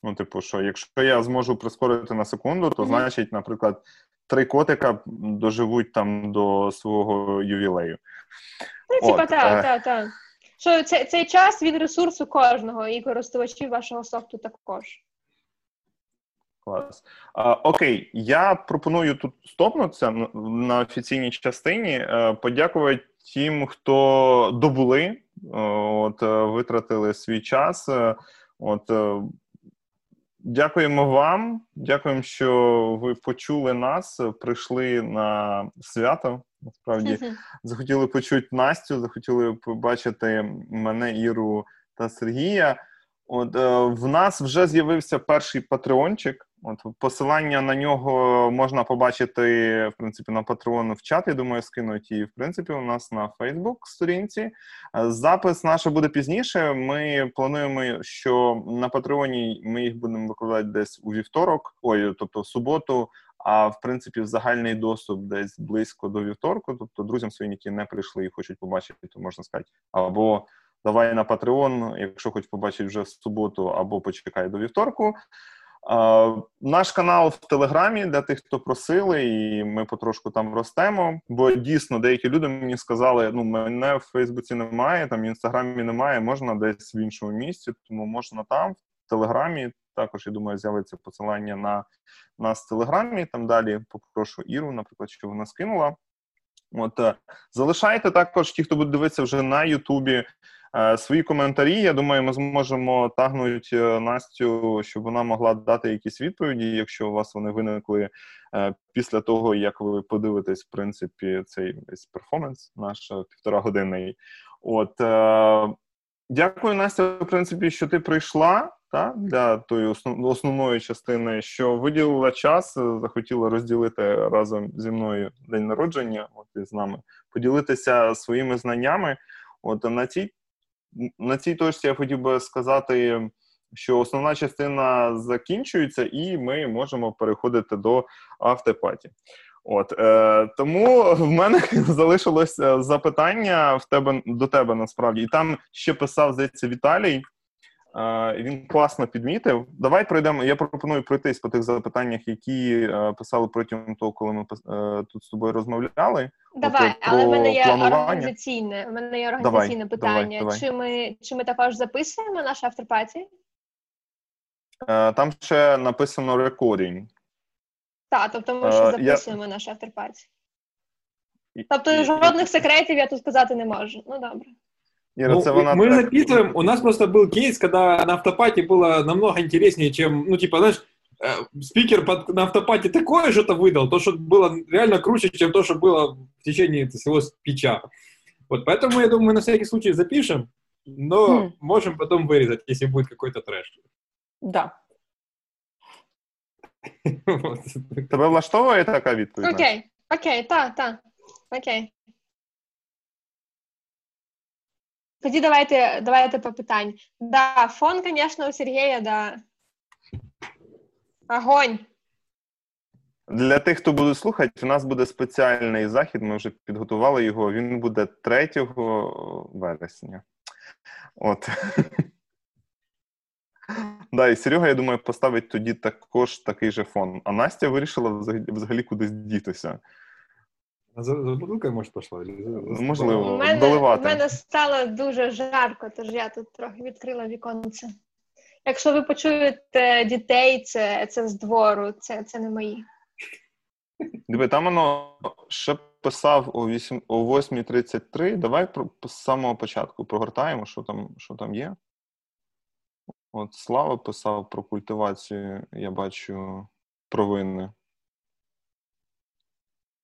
Ну, типу, що якщо я зможу прискорити на секунду, то mm-hmm. значить, наприклад, три котика доживуть там до свого ювілею. Ну, типа, так, так, так. Що цей, цей час від ресурсу кожного і користувачів вашого софту також. Клас. А, Окей, я пропоную тут стопнутися на офіційній частині. Е, подякувати тим, хто добули, е, от е, витратили свій час. От дякуємо вам. Дякуємо, що ви почули нас, прийшли на свято. Насправді захотіли почути Настю, захотіли побачити мене, Іру та Сергія. От е, в нас вже з'явився перший патреончик. От посилання на нього можна побачити в принципі на Patreon в чат. Я думаю, скинуть і в принципі у нас на Facebook сторінці. Е, запис наш буде пізніше. Ми плануємо, що на Патреоні ми їх будемо викладати десь у вівторок, ой, тобто в суботу. А в принципі, в загальний доступ десь близько до вівторку. Тобто, друзям своїм, які не прийшли і хочуть побачити, то можна сказати, або давай на Patreon, якщо хоч побачить вже в суботу, або почекай до вівторку. Наш канал в Телеграмі для тих, хто просили, і ми потрошку там ростемо. Бо дійсно деякі люди мені сказали: ну мене в Фейсбуці немає, там в інстаграмі немає, можна десь в іншому місці, тому можна там, в Телеграмі. Також я думаю, з'явиться посилання на нас в Телеграмі. Там далі попрошу Іру, наприклад, що вона скинула. От е, залишайте також ті, хто буде дивитися вже на Ютубі. Е, свої коментарі. Я думаю, ми зможемо тагнути е, Настю, щоб вона могла дати якісь відповіді, якщо у вас вони виникли е, після того, як ви подивитесь, в принципі, цей весь перформанс, наш півторагодинний. От дякую, Настя. В принципі, що ти прийшла та для тої основної частини, що виділила час, захотіла розділити разом зі мною день народження. От і з нами поділитися своїми знаннями. От на цій на цій точці я хотів би сказати, що основна частина закінчується, і ми можемо переходити до автопаті. От е, тому в мене залишилось запитання в тебе до тебе насправді, і там ще писав здається Віталій. Е, він класно підмітив. Давай пройдемо. Я пропоную пройтись по тих запитаннях, які е, писали протягом того, коли ми е, тут з тобою розмовляли. Давай, От, але в мене є організаційне. В мене є організаційне давай, питання. Давай, чи ми чи ми також записуємо наш авторпаті? Там ще написано recording. Так, тобто ми ще записуємо я... наш авторпаті. Тобто жодних секретів я тут сказати не можу. Ну добре. Ира, ну, вона мы так... записываем, у нас просто был кейс, когда на автопате было намного интереснее, чем, ну, типа, знаешь, э, спикер под, на автопате такое что-то выдал, то, что было реально круче, чем то, что было в течение всего спича. Вот, поэтому, я думаю, мы на всякий случай запишем, но mm. можем потом вырезать, если будет какой-то трэш. Да. Тебе влаштовує така відповідь? Окей, окей, так, так. Окей. Тоді давайте давайте по питань. Да, фон, звісно, у Сергія, да. Огонь. Для тих, хто буде слухати, у нас буде спеціальний захід. Ми вже підготували його. Він буде 3 вересня. От. Да, і Серега, я думаю, поставить тоді також такий же фон. А Настя вирішила взагалі, кудись дітися. А за, за бутилкою, може, пішла? Можливо, у мене, доливати. У мене стало дуже жарко, тож я тут трохи відкрила віконце. Якщо ви почуєте дітей, це це з двору, це це не мої. Диви, там воно ще писав о 8, о 8.33. Давай про, з самого початку прогортаємо, що там, що там є. От Слава писав про культивацію, я бачу провини.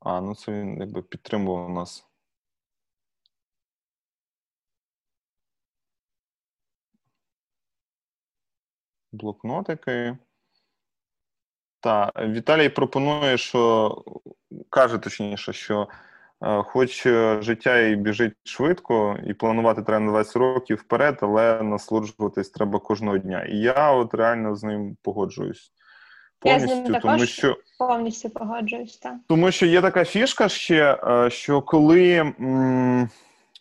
А, ну це він якби підтримував нас. Блокнотики. Так, Віталій пропонує, що каже точніше, що е, хоч життя і біжить швидко, і планувати треба на 20 років вперед, але насолоджуватись треба кожного дня. І я от реально з ним погоджуюсь повністю, Я з ним тому що повністю погоджуюсь. так. Тому що є така фішка ще, е, що коли м,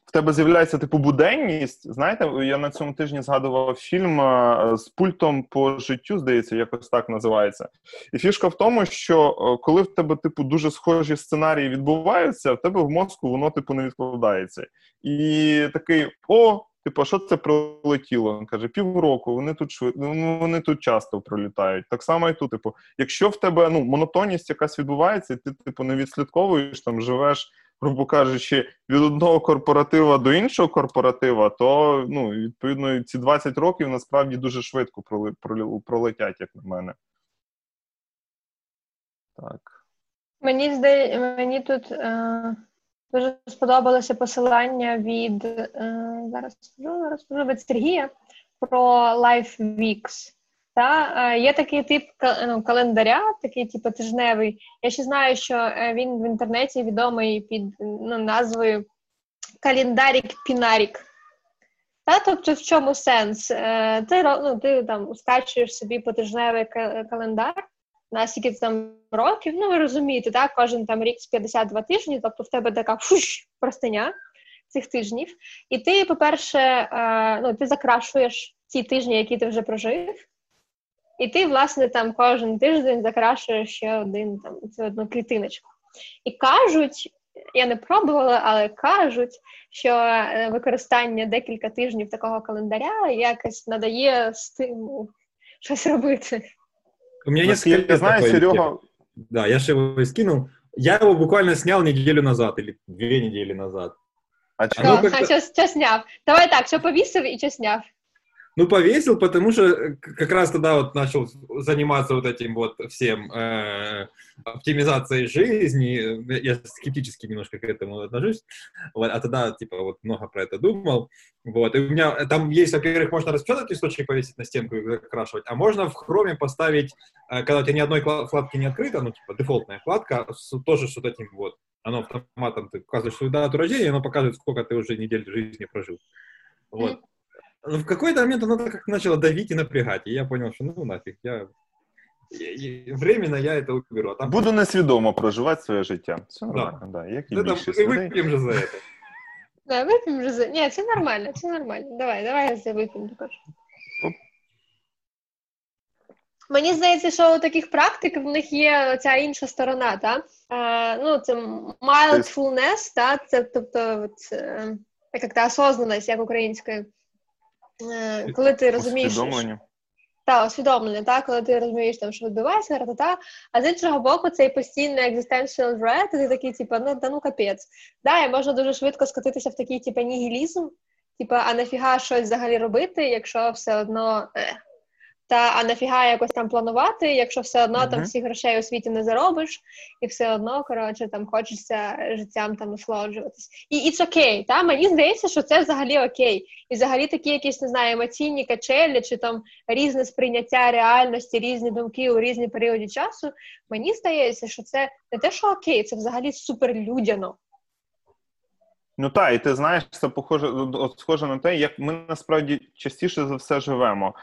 в тебе з'являється типу буденність, знаєте, я на цьому тижні згадував фільм е, з пультом по життю, здається, якось так називається. І фішка в тому, що е, коли в тебе типу дуже схожі сценарії відбуваються, в тебе в мозку воно типу не відкладається. І такий о. Типу, що це пролетіло? Він каже, півроку, вони тут швид... ну, вони тут часто пролітають. Так само і тут, типу, якщо в тебе ну, монотонність якась відбувається, ти, типу, не відслідковуєш, там живеш, грубо кажучи, від одного корпоратива до іншого корпоратива, то ну, відповідно ці 20 років насправді дуже швидко пролетять, як на мене. Так. Мені здається, мені тут. Е... Дуже сподобалося посилання від е, зараз скажу, розкажу від Сергія про Life Weeks. Та е, є такий тип ну, календаря, такий типу тижневий. Я ще знаю, що е, він в інтернеті відомий під ну, назвою Календарік Пінарік. Та, тобто, в чому сенс? Ти ну, ти там скачуєш собі потижневий календар, на скільки там років, ну ви розумієте, так, кожен там рік з 52 тижні, тобто в тебе така фуш, простиня цих тижнів. І ти, по-перше, е, ну, ти закрашуєш ті тижні, які ти вже прожив, і ти, власне, там кожен тиждень закрашуєш ще один там цю одну клітиночку. І кажуть, я не пробувала, але кажуть, що е, використання декілька тижнів такого календаря якось надає стимул щось робити. У меня несколько я знаю, Серега... Да, я же его скинул. Я его буквально снял неделю назад или две недели назад. А что? А, что сняв? Давай так, что повесил и что сняв? Ну, повесил, потому что э, как раз тогда вот начал заниматься вот этим вот всем э, оптимизацией жизни. Я скептически немножко к этому отношусь. Вот, а тогда, типа, вот много про это думал. Вот, и у меня там есть, во-первых, можно распечатать листочек повесить на стенку и закрашивать, а можно в хроме поставить, э, когда у тебя ни одной вкладки не открыта, ну, типа, дефолтная вкладка, с, тоже с вот этим вот, оно автоматом, ты указываешь свою дату рождения, оно показывает, сколько ты уже недель жизни прожил. Вот. Mm-hmm. в какой-то момент оно так как начало давить и напрягать, и я понял, что ну нафиг, я временно я это уберу. А там... Буду несвідомо проживати своє життя. Все нормально, да. да. Як і Да, там, більшість мы людей. выпьем же за это. Да, вип'ємо вже за. Ні, це нормально, це нормально. Давай, давай я за вип'ємо також. Оп. Мені здається, що у таких практик в них є ця інша сторона, та? Е, ну, це mindfulness, та? це тобто от, е, як та осознаність, як українською. Е, коли ти розумієш, Усвідомлення. та, усвідомлення, та, коли ти розумієш, там, що відбувається, та, а з іншого боку, цей постійний existential dread, ти такий, типу, ну, да ну капець. Да, і можна дуже швидко скотитися в такий, типу, нігілізм, типу, а нафіга щось взагалі робити, якщо все одно. Е. Та а нафіга якось там планувати, якщо все одно там всіх грошей у світі не заробиш, і все одно, коротше, там хочеться життям там насолоджуватись. І it's окей, та мені здається, що це взагалі окей. І взагалі такі якісь не знаю, емоційні качелі, чи там різне сприйняття реальності, різні думки у різні періоди часу. Мені здається, що це не те, що окей, це взагалі суперлюдяно. Ну так, і ти знаєш, це похоже, схоже на те, як ми насправді частіше за все живемо.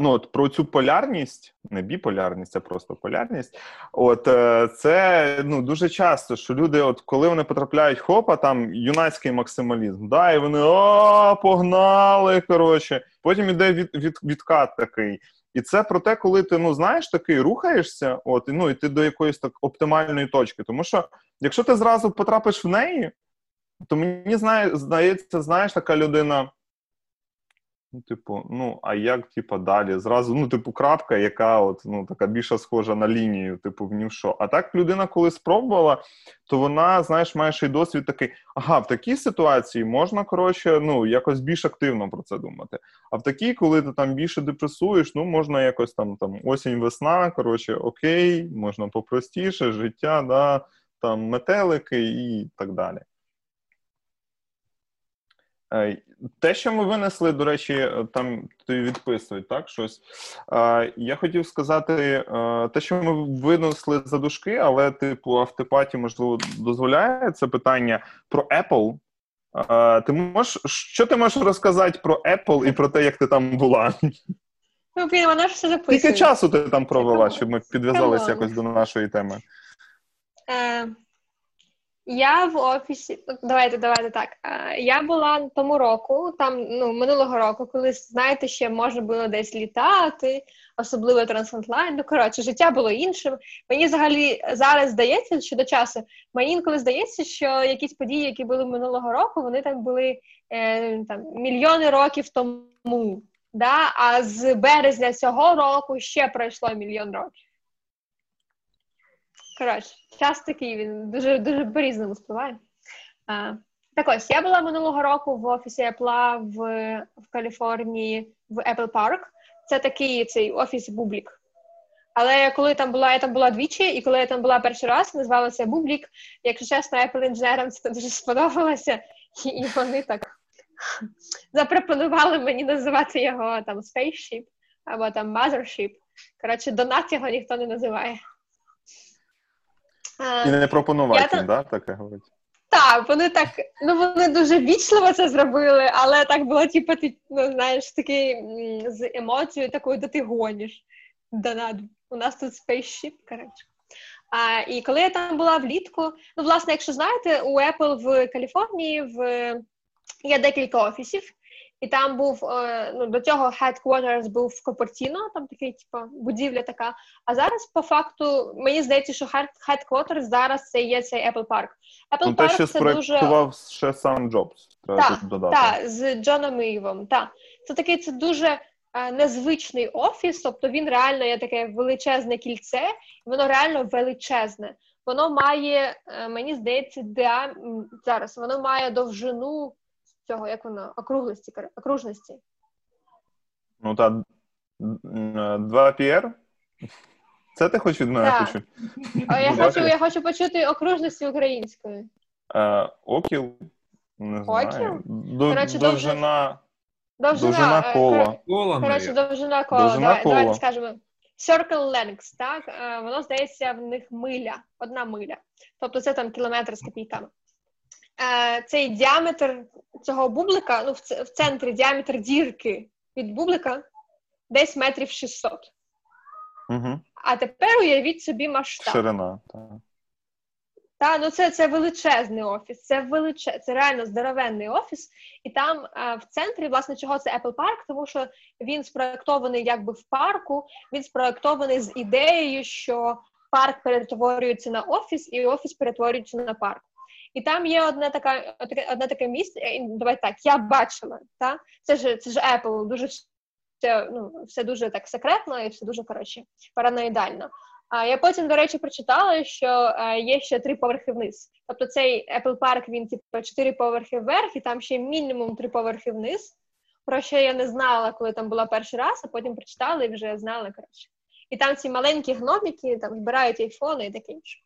Ну, от про цю полярність, не біполярність, а просто полярність. От е, це ну дуже часто, що люди, от коли вони потрапляють хопа, там юнацький максималізм, да, і вони о, погнали. Коротше, потім іде від, від, відкат такий. І це про те, коли ти ну знаєш такий рухаєшся, от ну і ти до якоїсь так оптимальної точки. Тому що якщо ти зразу потрапиш в неї, то мені знає, здається, знаєш, така людина. Ну, типу, ну, а як, типу, далі? Зразу, ну, типу, крапка, яка от, ну, така більше схожа на лінію, типу, в ні що. А так людина, коли спробувала, то вона, знаєш, має ще й досвід такий: ага, в такій ситуації можна, коротше, ну, якось більш активно про це думати. А в такій, коли ти там більше депресуєш, ну, можна якось там, там осінь, весна, коротше, окей, можна попростіше, життя, да, там метелики і так далі. Е, Те, що ми винесли, до речі, е, там відписують так щось. Е, Я хотів сказати, те, що ми винесли за дужки, але типу автопаті, можливо, дозволяє це питання про Apple. Ти можеш, що ти можеш розказати про Apple і про те, як ти там була? Ну, блін, вона ж все записує. Скільки часу ти там провела, щоб ми підв'язалися якось до нашої теми? Е, я в офісі. Давайте, давайте так. Я була тому року, там ну минулого року, коли знаєте, ще можна було десь літати, особливо трансатлант. Ну коротше, життя було іншим. Мені взагалі зараз здається, що до часу мені інколи здається, що якісь події, які були минулого року, вони там були е, там мільйони років тому. Да? А з березня цього року ще пройшло мільйон років. Коротше, час такий він дуже дуже по-різному спливає. А, так ось, я була минулого року в офісі Apple в, в Каліфорнії в Apple Park. Це такий цей офіс Бублік. Але коли там була, я там була двічі, і коли я там була перший раз, називалася Бублік. Якщо чесно, Apple інженерам це дуже сподобалося, і, і вони так запропонували мені називати його там Spaceship або там Mothership. Коротше, донат його ніхто не називає. А, І не пропонувати, там- да, таке говорить. так, вони так, ну вони дуже вічливо це зробили, але так було, типу, ти ну, знаєш, такий з емоцією такою, де ти гониш. Donut. У нас тут spaceship, коротше. А, і коли я там була влітку, ну, власне, якщо знаєте, у Apple в Каліфорнії в... є декілька офісів, і там був е, ну, до цього headquarters був в Купертіно, там такий, типу, будівля така. А зараз, по факту, мені здається, що head- headquarters зараз це є цей Apple Park. Apple Ну, Park це дуже ще сам Джобс, треба Так, додати. так, з Джоном Івом. Так. Це такий це дуже е, незвичний офіс, тобто він реально є таке величезне кільце, і воно реально величезне. Воно має, е, мені здається, м, зараз воно має довжину цього, як воно, округлості, окружності. Ну та м, е, два PR? Це ти хочеш від мене Так. почути? А я хочу, я хочу почути окружності українською. Е, Окіл, не знаю. Окіл? До- Коротше, довжина, Довжина, довжина е, кола. Кола, Коротше, довжина кола. Довжина Давай, кола. давайте скажемо. Circle length, так? Е, Воно здається в них миля, одна миля. Тобто це там кілометр з копійками. Е, Цей діаметр цього бублика, ну в в центрі діаметр дірки від бублика десь метрів 600. Угу. А тепер уявіть собі масштаб. Ширина, так. Та, ну це це величезний офіс, це величез, це реально здоровенний офіс, і там а, в центрі, власне, чого це Apple Park, тому що він спроектований якби в парку, він спроектований з ідеєю, що парк перетворюється на офіс, і офіс перетворюється на парк. І там є одне така одне таке місце. Давай так, я бачила. Та? Це ж це ж Apple, дуже все, ну, все дуже так секретно і все дуже коротше параноїдально. А я потім, до речі, прочитала, що є ще три поверхи вниз. Тобто цей Apple Park, він типу чотири поверхи вверх, і там ще мінімум три поверхи вниз. Про що я не знала, коли там була перший раз, а потім прочитала і вже знала коротше. І там ці маленькі гноміки там збирають айфони і таке інше.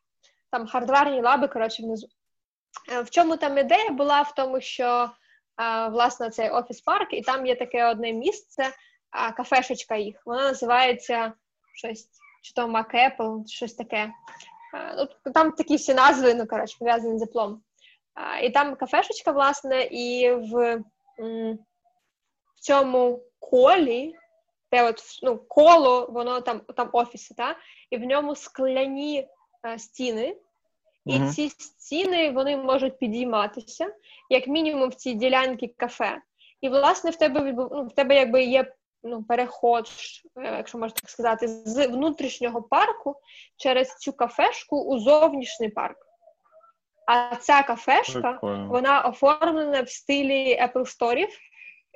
Там хардварні лаби, коротше, внизу. Е, в чому там ідея була в тому, що власне цей офіс парк, і там є таке одне місце, кафешечка їх. Вона називається щось чи то MacApple, щось таке. Ну, Там такі всі назви, ну, коротше, пов'язані з Apple. І там кафешечка, власне, і в в цьому колі, де от ну, коло, воно там там офіси, та? і в ньому скляні стіни, і mm-hmm. ці стіни вони можуть підійматися, як мінімум в цій ділянці кафе. І, власне, в тебе ну, в тебе якби є ну, переход, е, якщо можна так сказати, з внутрішнього парку через цю кафешку у зовнішній парк. А ця кафешка Прикольно. вона оформлена в стилі Apple Store,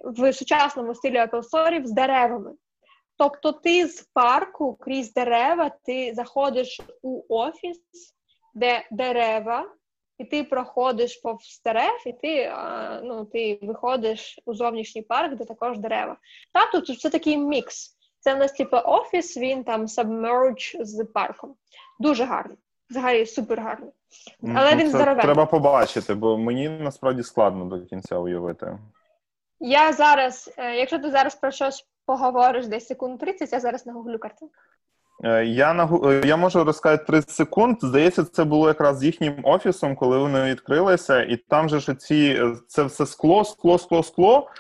в сучасному стилі Apple Store з деревами. Тобто, ти з парку крізь дерева ти заходиш у офіс, де дерева, і ти проходиш повз дерев, і ти ну, ти виходиш у зовнішній парк, де також дерева. Та тут це такий мікс. Це в нас типу офіс, він там submerge з парком. Дуже гарний. Взагалі супер гарний. Але ну, він здоровий. Треба побачити, бо мені насправді складно до кінця уявити. Я зараз, е, якщо ти зараз про щось поговориш десь секунд 30, я зараз нагуглю картинку. Е, я е, я можу розказати 30 секунд. Здається, це було якраз з їхнім офісом, коли вони відкрилися, і там же ж ці е, це все скло, скло, скло, скло.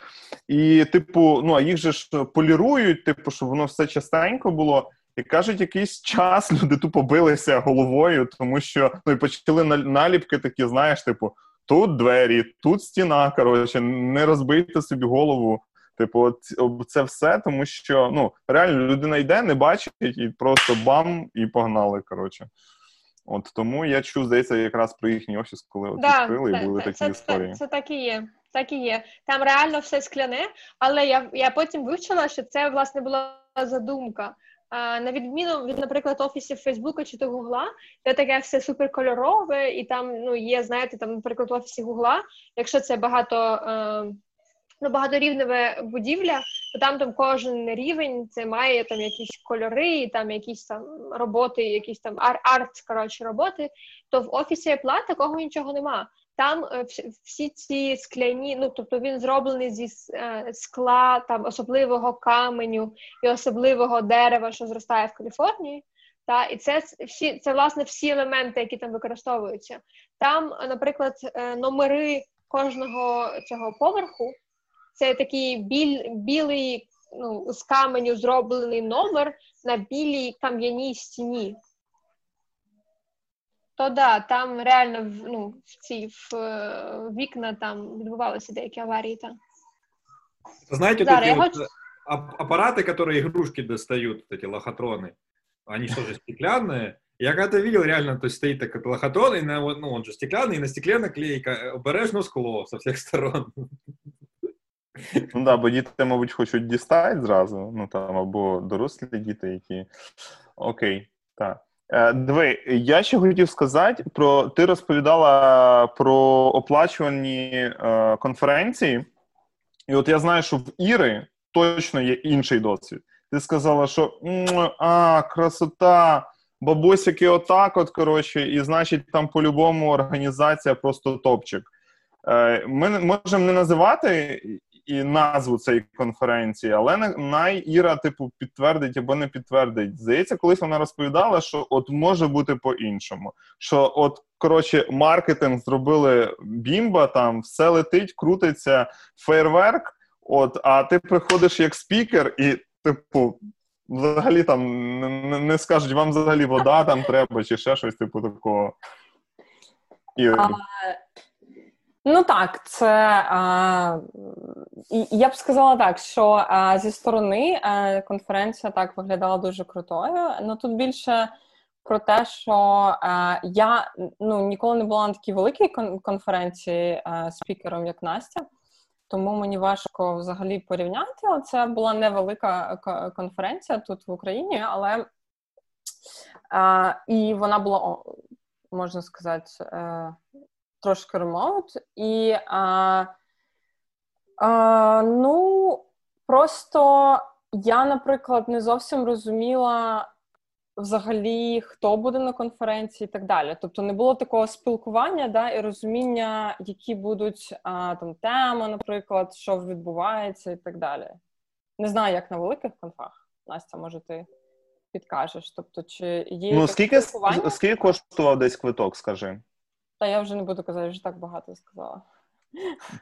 І, типу, ну а їх же ж полірують, типу, щоб воно все частенько було. І кажуть, якийсь час люди тупо билися головою, тому що ну і почали наліпки такі, знаєш, типу, тут двері, тут стіна. Коротше, не розбийте собі голову. Типу, це все, тому що ну реально людина йде, не бачить, і просто бам, і погнали. Коротше. От тому я чув, здається, якраз про їхній офіс, коли от да, відкрили, і були це, такі це, історії. Це, це так і є. Так і є. Там реально все скляне, але я я потім вивчила, що це власне була задумка. А, На відміну від, наприклад, офісів Фейсбука чи то Гугла, де таке все суперкольорове, і там ну є, знаєте, там, наприклад, в офісі Гугла, якщо це багато. Е, ну, багаторівневе будівля, то там там кожен рівень це має там якісь кольори, там якісь там роботи, якісь там арт, коротше, роботи. То в офісі Apple такого нічого нема. Там е, всі ці скляні, ну тобто він зроблений зі е, скла, там особливого каменю і особливого дерева, що зростає в Каліфорнії. Та і це всі це власне всі елементи, які там використовуються. Там, наприклад, е, номери кожного цього поверху це такий біль, білий ну, з каменю зроблений номер на білій кам'яній стіні. То да, там реально ну, в ці в, в вікна там відбувалися деякі аварії. Там. Знаете, вот эти вот хочу... аппараты, которые игрушки достают, вот эти лохотроны, они что же стеклянные? Я когда-то видел реально, то есть стоит такой лохотрон, и на, ну, он же стеклянный, и на стекле наклейка обережно скло со всех сторон. Ну да, бо діти, мабуть, хочуть дістати зразу, ну там або дорослі діти, які. Окей, так. Е, диви, я ще хотів сказати про ти розповідала про оплачувані е, конференції, і от я знаю, що в Іри точно є інший досвід. Ти сказала, що а, красота, бабусяки, отак, от коротше, і значить, там по-любому організація просто топчик. Е, ми можемо не називати і назву цієї конференції, але най Іра, типу, підтвердить або не підтвердить. Здається, колись вона розповідала, що от може бути по-іншому. Що, от, коротше, маркетинг зробили бімба, там все летить, крутиться фейерверк. От, а ти приходиш як спікер, і, типу, взагалі там не, не скажуть, вам взагалі вода там треба, чи ще щось типу такого. І... А, Ну так, це а, я б сказала так, що а, зі сторони а, конференція так виглядала дуже крутою. Ну тут більше про те, що а, я ну ніколи не була на такій великій конференції спікером, як Настя, тому мені важко взагалі порівняти. Це була невелика конференція тут в Україні, але і вона була можна сказати. Трошки ремоут, і а, а, ну, просто я, наприклад, не зовсім розуміла взагалі, хто буде на конференції і так далі. Тобто не було такого спілкування да, і розуміння, які будуть а, там теми, наприклад, що відбувається і так далі. Не знаю, як на великих конфах. Настя, може, ти підкажеш. Тобто, чи є ну, скільки, скільки коштував десь квиток, скажи? Та я вже не буду казати, вже так багато сказала.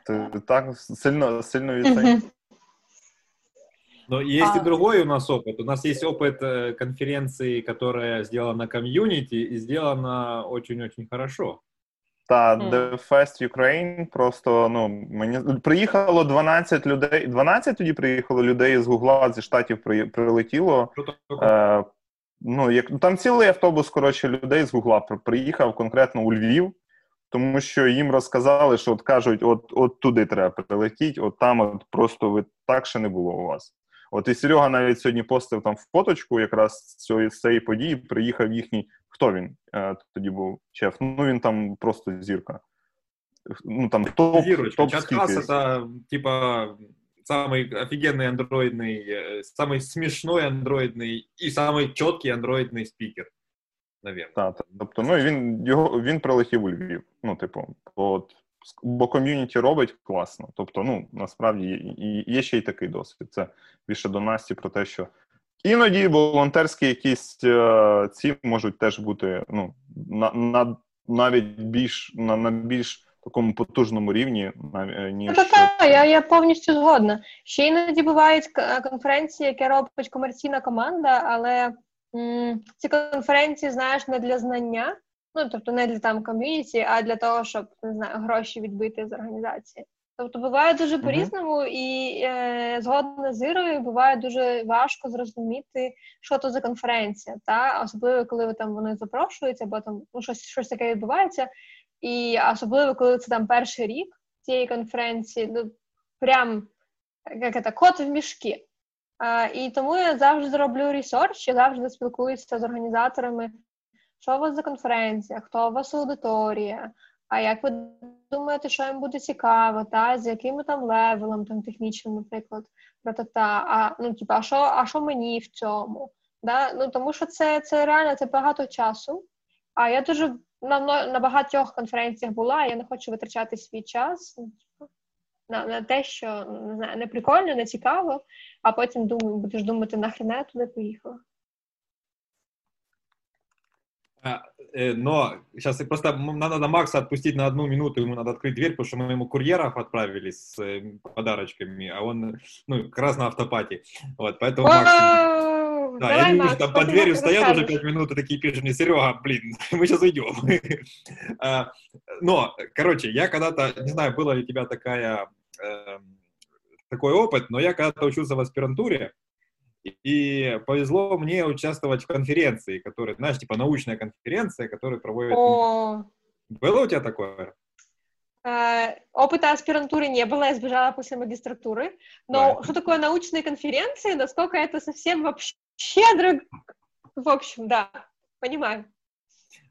Ты так сильно, сильно відстань. Но есть а... и другой у нас опыт. У нас есть опыт э, конференции, которая сделана комьюнити и сделана очень-очень хорошо. Та mm. The Fest Ukraine просто ну мені приїхало 12 людей. 12 тоді приїхало людей з Гугла зі штатів при, прилетіло. Е, ну як там цілий автобус коротше людей з Гугла приїхав конкретно у Львів тому що їм розказали, що от кажуть, от от туди треба прилетіти, от там от просто ви так ще не було у вас. От і Серега навіть сьогодні постив там фоточку, якраз з цієї події приїхав їхній. Хто він е, тоді був чеф? Ну він там просто зірка. Ну там топ, топ Чат это типа самый офигенный андроидный, э, самый смешной андроидный и самый четкий андроидный спикер навірно. Так, так. Тобто, ну він його він прилетів у Львів. Ну, типу, от, бо ком'юніті робить класно. Тобто, ну насправді і є ще й такий досвід. Це більше до Насті про те, що іноді волонтерські якісь е, ці можуть теж бути ну, на, на навіть більш на, на більш такому потужному рівні, е, ніж ну, так, я я повністю згодна. Ще іноді бувають конференції, які робить комерційна команда, але ці конференції, знаєш, не для знання, ну тобто не для там ком'юніті, а для того, щоб не знаю, гроші відбити з організації. Тобто буває дуже по-різному, mm-hmm. і е, згодна з Ірою буває дуже важко зрозуміти, що то за конференція, та особливо коли ви там вони запрошуються, або там ну, щось щось таке відбувається. І особливо, коли це там перший рік цієї конференції, ну прям як це, кот в мішку. І тому я завжди роблю research, я завжди спілкуюся з організаторами, що у вас за конференція, хто у вас аудиторія, а як ви думаєте, що їм буде цікаво, та з яким там level ом, там технічним, наприклад, та а ну типу, а що, а що мені в цьому? Да? Ну тому що це це реально це багато часу. А я дуже на на багатьох конференціях була, я не хочу витрачати свій час на на те, що не знаю, не прикольно, не цікаво, а потім думаю, будеш думати, нахрена я туди поїхала. Э, но сейчас просто надо на Макса отпустить на одну минуту, ему надо открыть дверь, потому что мы ему курьеров отправили с э, подарочками, а он, ну, как раз на автопате. Вот, поэтому Макс... Да, Давай, я Макс, там под дверью стоят уже пять минут и такие пишут мне, Серега, блин, мы сейчас уйдем. А, но, короче, я когда-то, не знаю, была ли у тебя такая, эм, такой опыт, но я когда-то учился в аспирантуре, и повезло мне участвовать в конференции, которая, знаешь, типа научная конференция, которую проводят... О. Было у тебя такое? Э, опыта аспирантуры не было, я сбежала после магистратуры. Но да. что такое научные конференции, насколько это совсем вообще друг... В общем, да, понимаю.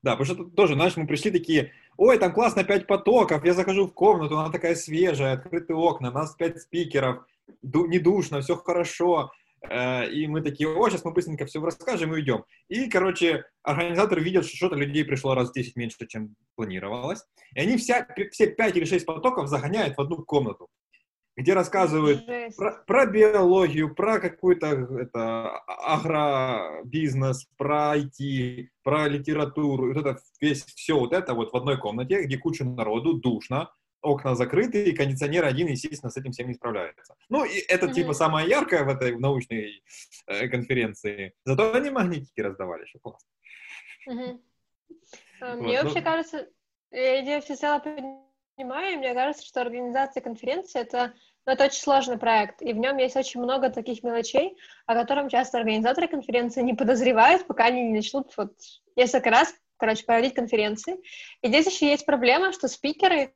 Да, потому что тоже, знаешь, мы пришли такие, ой, там классно, пять потоков, я захожу в комнату, она такая свежая, открытые окна, нас пять спикеров, не душно, все хорошо. Э, и мы такие, о, сейчас мы быстренько все расскажем и уйдем. И, короче, организаторы видят, что что-то людей пришло раз в 10 меньше, чем планировалось. И они вся, все 5 или 6 потоков загоняют в одну комнату, где рассказывают про, про биологию, про какой-то это, агробизнес, про IT, про литературу. И вот это весь, все вот это вот в одной комнате, где куча народу, душно, окна закрыты, и кондиционер один, естественно, с этим всем не справляется. Ну, и это, Мгм. типа, самое яркое в этой научной э, конференции. Зато они магнитики раздавали, что классно. А, Вот, Мне ну- вообще кажется, я идею всецело понимаю, и мне кажется, что организация конференции это, ну, это очень сложный проект, и в нем есть очень много таких мелочей, о котором часто организаторы конференции не подозревают, пока они не начнут вот несколько раз, короче, проводить конференции. И здесь еще есть проблема, что спикеры,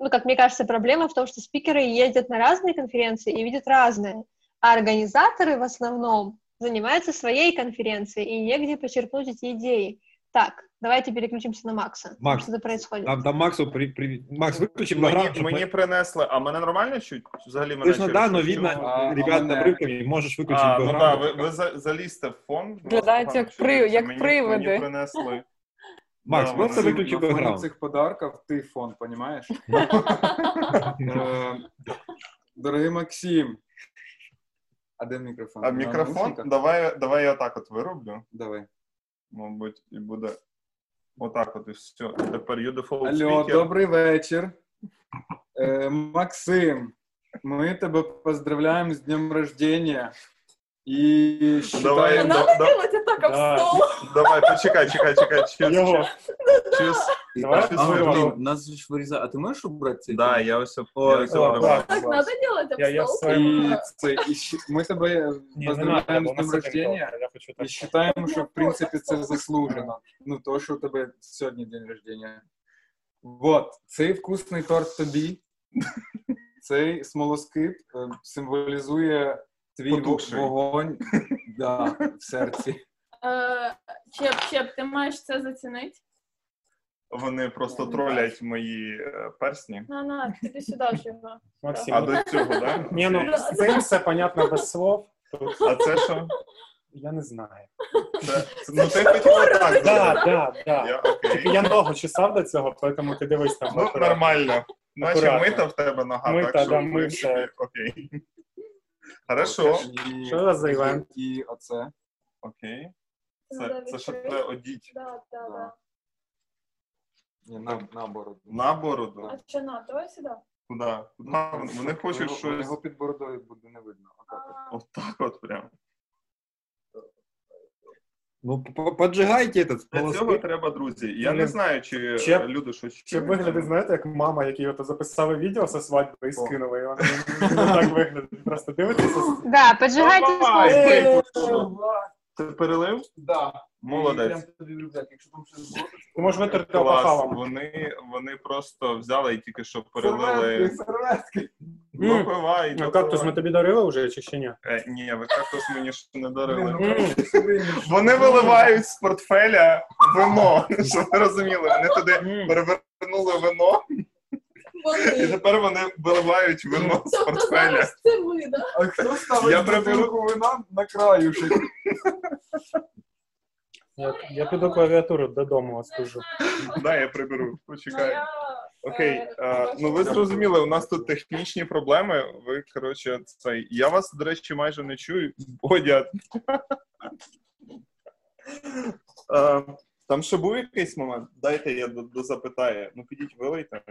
ну, как мне кажется, проблема в том, что спикеры ездят на разные конференции и видят разное, а организаторы в основном занимаются своей конференцией, и негде почерпнуть эти идеи. Так, давайте переключимся на Макса. Макс, Что-то происходит. Там, там Максу... При, при... Макс, выключи Мені, программу, чтоб мені мы- принесли, а мене нормально чуть? Взагалі мене Слышно, через да, но щось видно, чутно? А, ребят, а мене- обрывками. Можешь выключить А, ну так, программу. ви, ви за- залізьте в фон. Виглядають Погано як при- чується. як мені, привиди. Мені принесли. Макс, Да, просто выключи На фоне цих подарків ти фон, понимаешь? Е, Дорогий Максим. А де мікрофон? А мікрофон? Давай, давай я отак от вироблю. Давай. Мабуть, і буде отак от і все. Тепер you default Алло, добрий вечір. Е, Максим, ми тебе поздравляємо з днем рождения. І Давай, считаємо... да- да- делать так об Да. стол. давай, почекай, чекай, чекай. Чус, Його. чус. Давай А, блін, нас же вирізає. А ти можеш убрати цей? Да, я клас. вириваю. Так, надо делать об стол. Ні, не надо, поздравляємо з днем рождения. І вважаємо, що в принципі це заслужено. Ну, то, що у тебе сьогодні день рождения. Вот, цей вкусний торт тобі. Цей смолоскип е, символізує твій Потухший. вогонь да, в серці. Е, Чеп, Чеп, ти маєш це зацінити? Вони просто тролять мої е, персні. На, на, ти сюди ж його. Максим. А до цього, да? Ні, ну з цим все понятно без слов. Тут А це що? я не знаю. Це, це- ну ти хотів отак. Да, зробити. да, да. Я, окей. Тільки я ногу чесав до цього, тому ти дивись там. Ну, акуратно. нормально. Наче Акуратно. мита в тебе нога, Мита, так що да, принципі, мита. окей. Хорошо, Що у вас за івент? І оце. окей. Ну, Це, це що треба одіть Да, да, да. Ні, на, наоборот. на бороду. А що на, давай сюди. Куди? Куди? Вони хочуть щось. Його під бородою буде не видно. Отак от. Отак от прям. Ну, поджигайте этот Для цього треба, друзі. Я не знаю, чи Ще- е, люди щось Чи чують. виглядить, знаєте, як мама, які ото записали відео зі свадьби і скинули, і вони так виглядають. Просто дивитися. Да, поджигайте Давай. Ти перелив? Да. Молодець. Ти можеш витерти Клас. опахалом. Вони, вони просто взяли і тільки що Серветки, перелили. серветки. Допивай, А допивай. кактус ми тобі дарили вже чи ще ні? Е, ні, ви кактус мені ще не дарили. ну. Вони виливають з портфеля вино, щоб ви розуміли. Вони туди М. перевернули вино, і Вони. тепер вони виливають вино з Тобто портфеля. зараз це ви, да? А хто ставить Я приберу. бутилку вина на краюшек? Я, я піду клавіатуру додому скажу. Да, я приберу. Ну, Почекай. я, Окей, е, ну ви зрозуміли, у нас тут технічні проблеми. Ви коротше, цей. Я вас, до речі, майже не чую. Бодя. Е, Там ще був якийсь момент? Дайте я до- дозапитаю. Ну, підіть, вилийте.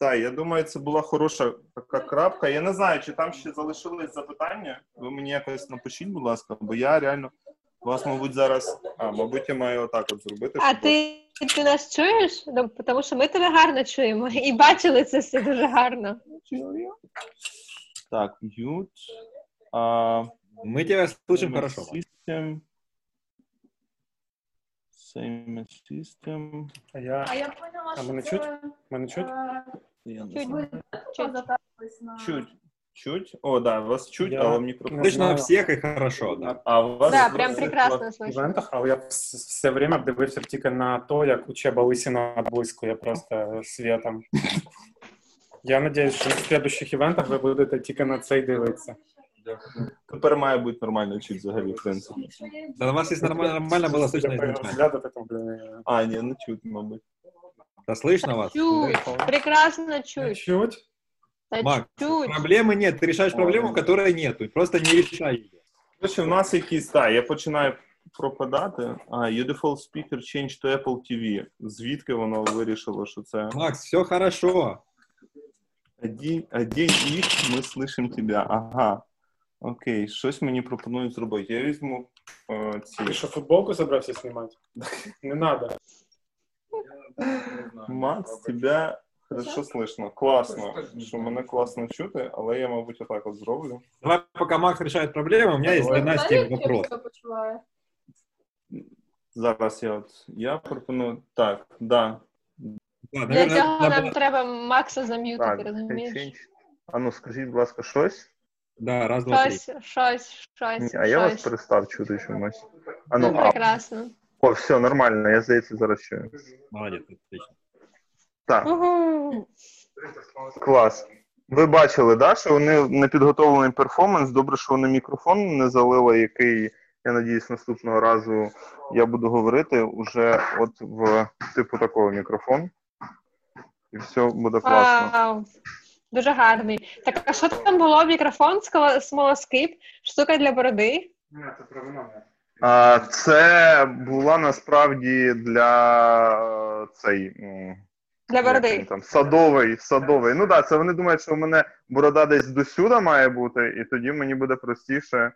Так, я думаю, це була хороша така крапка. Я не знаю, чи там ще залишились запитання. Ви мені якось напишіть, будь ласка, бо я реально вас, мабуть, зараз. А, мабуть, я маю отак от зробити. А щоб- ти, ти нас чуєш? Ну, тому що ми тебе гарно чуємо і бачили це все дуже гарно. Так, mute. А, Мы тебя слышим Payment хорошо. System. Same system. А я А я поняла, А що мене це, мене чуть? е, Я не Чуть. знаю. Чуть на... Чуть. Чуть. О, да, вас чуть, Я але мікрофон. не Слышно знаю. всех и хорошо, да. А у вас Да, прям прекрасно в слышно. івентах, але я вс- все время дивився тільки на то, як учеба лисіна блискує просто світом. Я надіюсь, що на следующих івентах ви будете тільки на це й дивитися. Тепер має бути нормально чуть взагалі, в принципі. Да, у вас есть нормально, нормально было слышно изначально. Розглядати там, блін. А, ні, не чуть, мабуть. Да слышно вас? Чуть, прекрасно чуть. Чуть. Та Макс, чуть. проблемы нет. Ты решаешь проблему, которой нету. Просто не решай ее. Короче, в нас якісь, так, я починаю пропадати. А, your default speaker changed to Apple TV. Звідки воно вирішило, що це Макс, все хорошо. один, один їх, ми слышим тебе. Ага. Окей, щось мені пропонують зробити. Я візьму е, ці. Ти що, футболку собрався знімати? Не надо. Макс, тебе хорошо слышно. Класно, що мене класно чути, але я, мабуть, отак от зроблю. Давай, пока Макс решает проблемы, у меня есть для Насти вопрос. Зараз я от я пропоную. Так, да. Да, Для наверное, цього нам треба Макса зам'ютити, Так, розумієш? change. А ну скажіть, будь ласка, щось. Да, раз, два, три. Щось, щось, щось, Ні, а я вас щось. перестав чути чомусь. А Ну, ну, а, прекрасно. о, все, нормально, я здається, зараз чую. Молодец, отлично. Так, Угу. клас. Ви бачили, да, що вони непідготовлений перформанс. Добре, що вони мікрофон не залили, який, я надіюсь, наступного разу я буду говорити уже от в типу такого мікрофон. І все буде класно. Вау. Дуже гарний. Так, а що там було? Мікрофон, смолоскип, штука для бороди? Ні, це про вино. Це була насправді для е, цей. Для як він бороди. Там, садовий, садовий. Ну так, да, це вони думають, що в мене борода десь досюди має бути, і тоді мені буде простіше.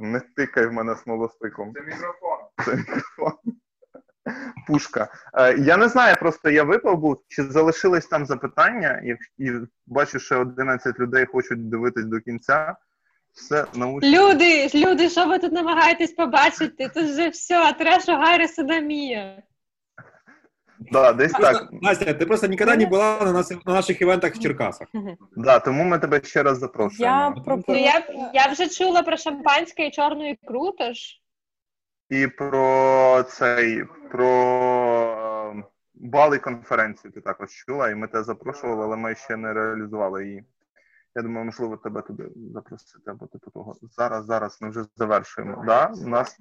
Не тикай в мене смолостиком. Це мікрофон. Це мікрофон. Пушка. Е, я не знаю, просто я випав був, чи залишились там запитання, і, і бачу, що 11 людей хочуть дивитись до кінця. Все научно. Люди, люди, що ви тут намагаєтесь побачити? Тут же все, треш Гаррі Содомія. Да, десь так. Настя, ты просто никогда не была на, нас, на наших ивентах в Черкасах. Да, тому ми тебе ще раз запрошуємо. Я пропоную. я, я вже чула про шампанське і чорну ікру, тож І про цей про е, бали конференцію ти також чула, і ми тебе запрошували, але ми ще не реалізували її. Я думаю, можливо, тебе туди запросити або типу того. Зараз, зараз ми вже завершуємо. Да? У нас